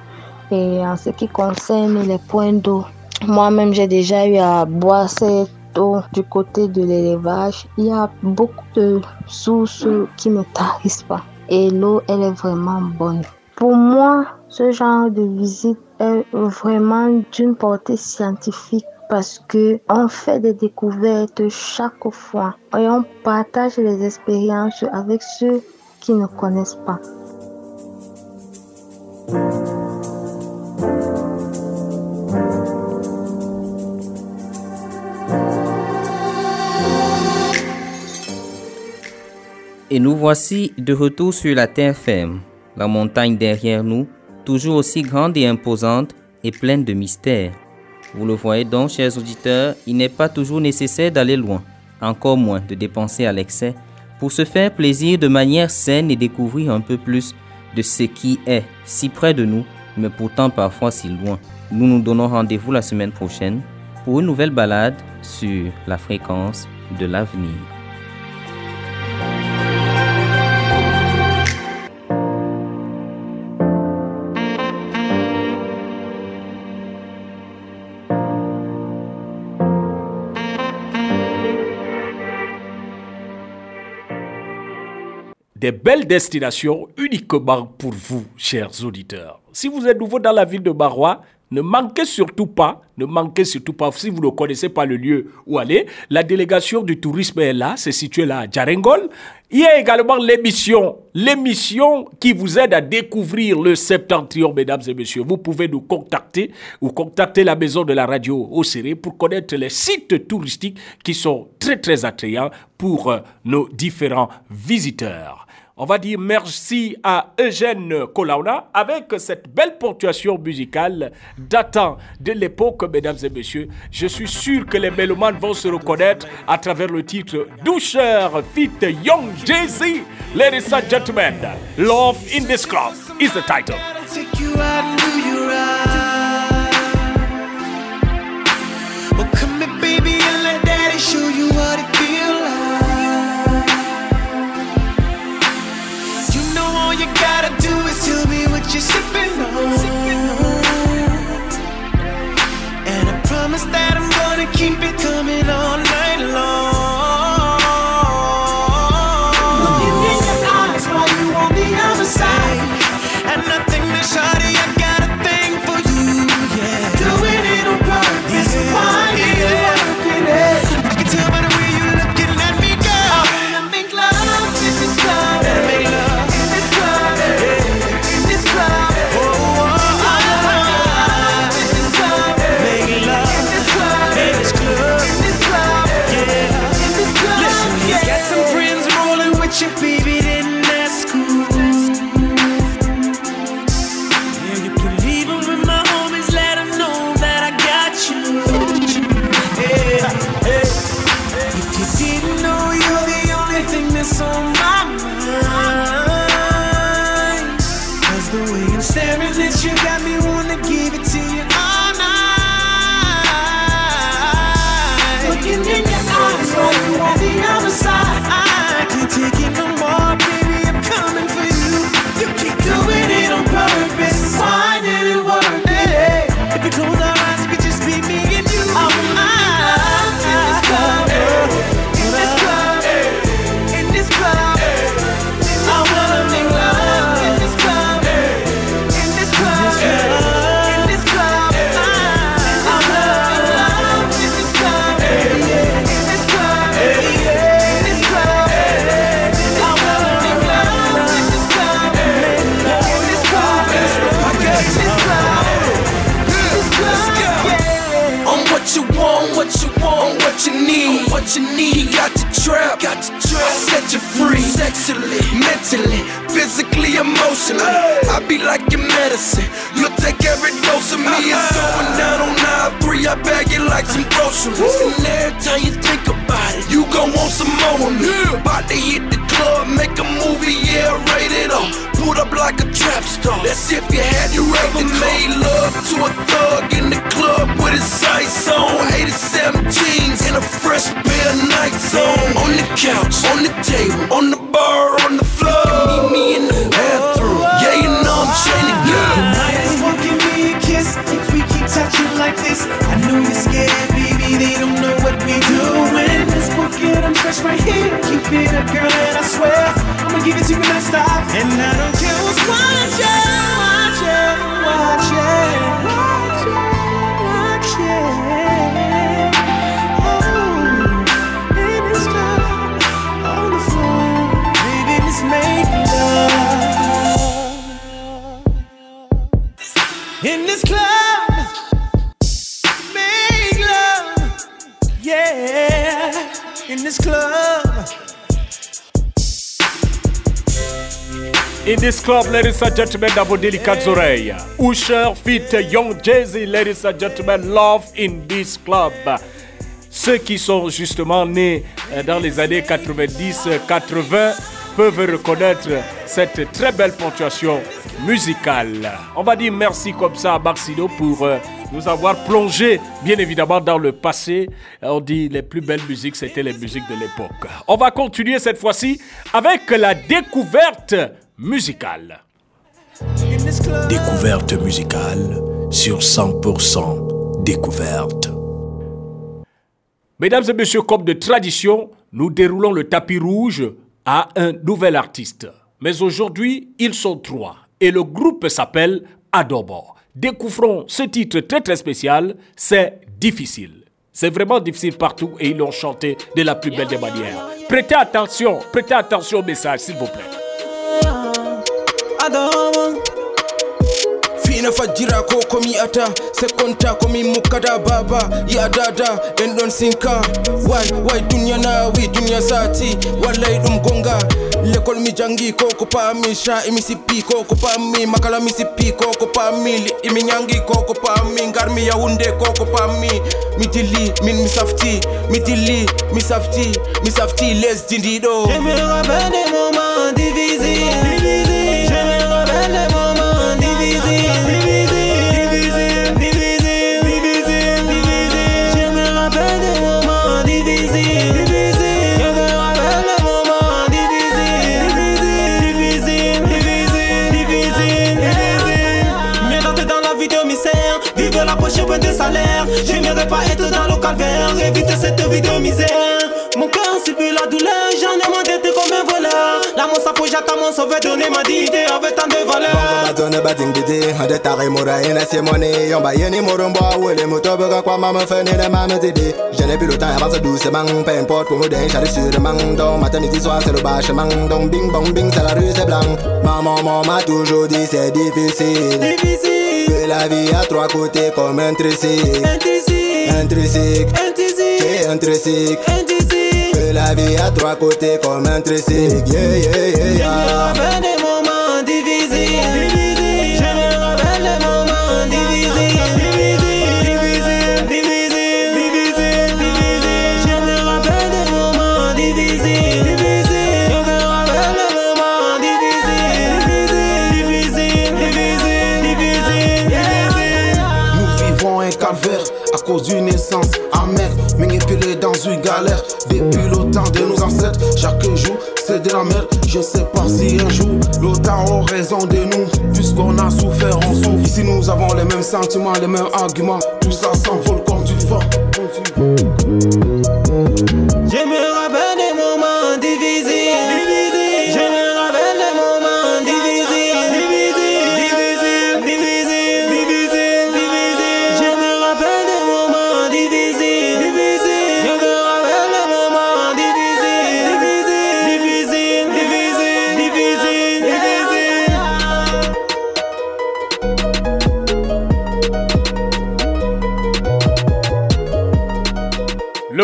Et en ce qui concerne les points d'eau, moi-même j'ai déjà eu à boire cette eau du côté de l'élevage. Il y a beaucoup de sources qui ne tarissent pas. Et l'eau, elle est vraiment bonne. Pour moi, ce genre de visite est vraiment d'une portée scientifique parce que on fait des découvertes chaque fois et on partage les expériences avec ceux qui ne connaissent pas. Et nous voici de retour sur la terre ferme la montagne derrière nous, toujours aussi grande et imposante et pleine de mystères. Vous le voyez donc, chers auditeurs, il n'est pas toujours nécessaire d'aller loin, encore moins de dépenser à l'excès, pour se faire plaisir de manière saine et découvrir un peu plus de ce qui est si près de nous, mais pourtant parfois si loin. Nous nous donnons rendez-vous la semaine prochaine pour une nouvelle balade sur la fréquence de l'avenir. Des belles destinations uniquement pour vous, chers auditeurs. Si vous êtes nouveau dans la ville de Marois, ne manquez surtout pas, ne manquez surtout pas, si vous ne connaissez pas le lieu où aller, la délégation du tourisme est là, c'est situé là à Djarengol. Il y a également l'émission, l'émission qui vous aide à découvrir le septentrion, mesdames et messieurs. Vous pouvez nous contacter ou contacter la maison de la radio au Séré pour connaître les sites touristiques qui sont très très attrayants pour euh, nos différents visiteurs. On va dire merci à Eugène Colauna avec cette belle ponctuation musicale datant de l'époque, mesdames et messieurs. Je suis sûr que les mélomanes vont se reconnaître à travers le titre Doucheur Fit Young Jay-Z. Ladies and gentlemen, Love in this Club is the title. Sipping on. And I promise that I'm gonna keep it coming all night long. Club, ladies and gentlemen, dans vos délicates oreilles. Usher fit Young Jay-Z, ladies and gentlemen, love in this club. Ceux qui sont justement nés euh, dans les années 90-80 peuvent reconnaître cette très belle ponctuation musicale. On va dire merci comme ça à Marcino pour euh, nous avoir plongé, bien évidemment, dans le passé. On dit les plus belles musiques, c'était les musiques de l'époque. On va continuer cette fois-ci avec la découverte musicale. Découverte musicale sur 100% découverte. Mesdames et messieurs, comme de tradition, nous déroulons le tapis rouge à un nouvel artiste. Mais aujourd'hui, ils sont trois et le groupe s'appelle Adobo. Découvrons ce titre très très spécial, c'est difficile. C'est vraiment difficile partout et ils l'ont chanté de la plus belle des manières. Prêtez attention, prêtez attention au message, s'il vous plaît. Fina fajjira ko komi ata sekonta komi mukkata baba ya dada en ɗon sinka way way duniya nawi duniya sati wallay ɗum gonga. L'école mi jangi ko ko pami sha imi sippi ko ko pammi makala mi sippi ko ko pammi liɗɗi mi ñangi ko ko pammi garmi yahunde ko ko pammi mi. Dilli min mi safti mi dilli mi safti mi safti lesdi ndiɗo calvaire, éviter cette vie de misère. Mon cœur subit la douleur, j'en ai moins d'être comme un voleur. L'amour s'approche, j'attends mon sauveur, donner ma dignité avec tant de valeur. bazone badingdidi hade tare mura ina simoni yomba yeni murumbo wele mutobuga kwa mama feni de mama tidi je n'ai plus le temps avance doucement peu importe pour nous d'un charlie sûrement donc matin midi soir c'est le bâchement donc bing bong bing c'est la rue c'est blanc. Maman maman m'a toujours dit c'est difficile. Difficile. Que la vie a trois côtés comme un tricycle. Intrinsique, intrinsique c'est intrinsique que la vie a trois côtés comme un tricycle yeah. Yeah yeah, yeah. Galère. Depuis le temps de nos ancêtres, chaque jour c'est de la merde. Je sais pas si un jour l'autant aura raison de nous, puisqu'on a souffert, on souffre. Ici nous avons les mêmes sentiments, les mêmes arguments. Tout ça s'envole comme du vent.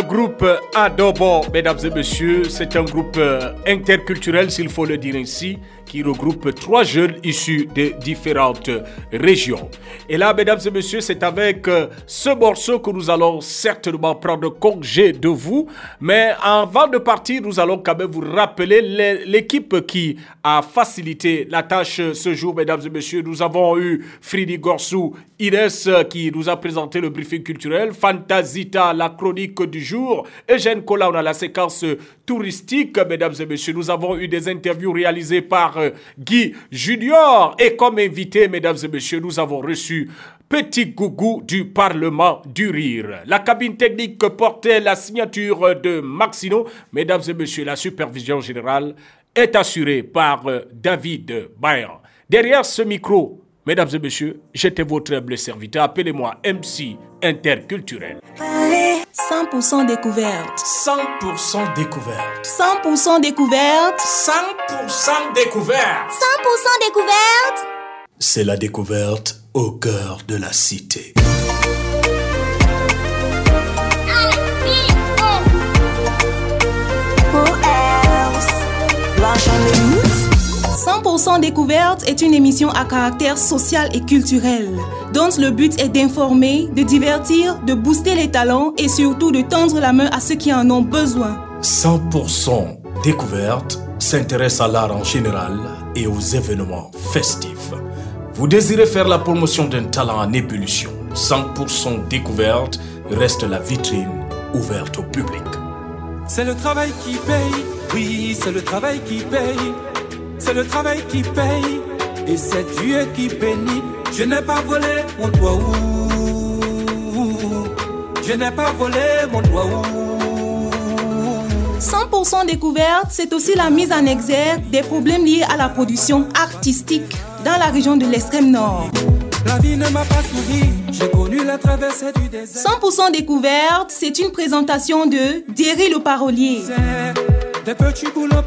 Le groupe Adobo, mesdames et messieurs, c'est un groupe euh, interculturel, s'il faut le dire ainsi, qui regroupe trois jeunes issus de différentes régions. Et là, mesdames et messieurs, c'est avec euh, ce morceau que nous allons certainement prendre congé de vous. Mais avant de partir, nous allons quand même vous rappeler l'é- l'équipe qui a facilité la tâche ce jour, mesdames et messieurs. Nous avons eu Fridi Gorsou, Inès euh, qui nous a présenté le briefing culturel, Fantasita, la chronique du jour, Eugène Cola, on a la séquence touristique, mesdames et messieurs. Nous avons eu des interviews réalisées par euh, Guy Junior et comme invité, mesdames et messieurs, nous avons reçu Petit Gougou du Parlement du Rire. La cabine technique portait la signature de Maxino. Mesdames et messieurs, la supervision générale est assurée par euh, David Bayan. Derrière ce micro, mesdames et messieurs, j'étais votre humble serviteur. Appelez-moi MC Interculturel. 100% découverte. 100% découverte. 100% découverte. 100% découverte. 100% découverte. C'est la découverte au cœur de la cité. 100% découverte est une émission à caractère social et culturel, dont le but est d'informer, de divertir, de booster les talents et surtout de tendre la main à ceux qui en ont besoin. 100% découverte s'intéresse à l'art en général et aux événements festifs. Vous désirez faire la promotion d'un talent en ébullition. 100% découverte reste la vitrine ouverte au public. C'est le travail qui paye, oui, c'est le travail qui paye. C'est le travail qui paye, et c'est Dieu qui bénit. Je n'ai pas volé mon doigt Je n'ai pas volé mon doigt 100% découverte, c'est aussi la mise en exergue des problèmes liés à la production artistique dans la région de l'extrême nord. La vie ne m'a pas souri, j'ai connu la traversée du désert. 100% découverte, c'est une présentation de Derry le parolier. Des petits boulots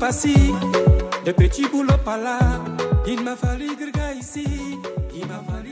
par-ci, des petits boulots par-là. Il m'a fallu grga ici, il m'a fallu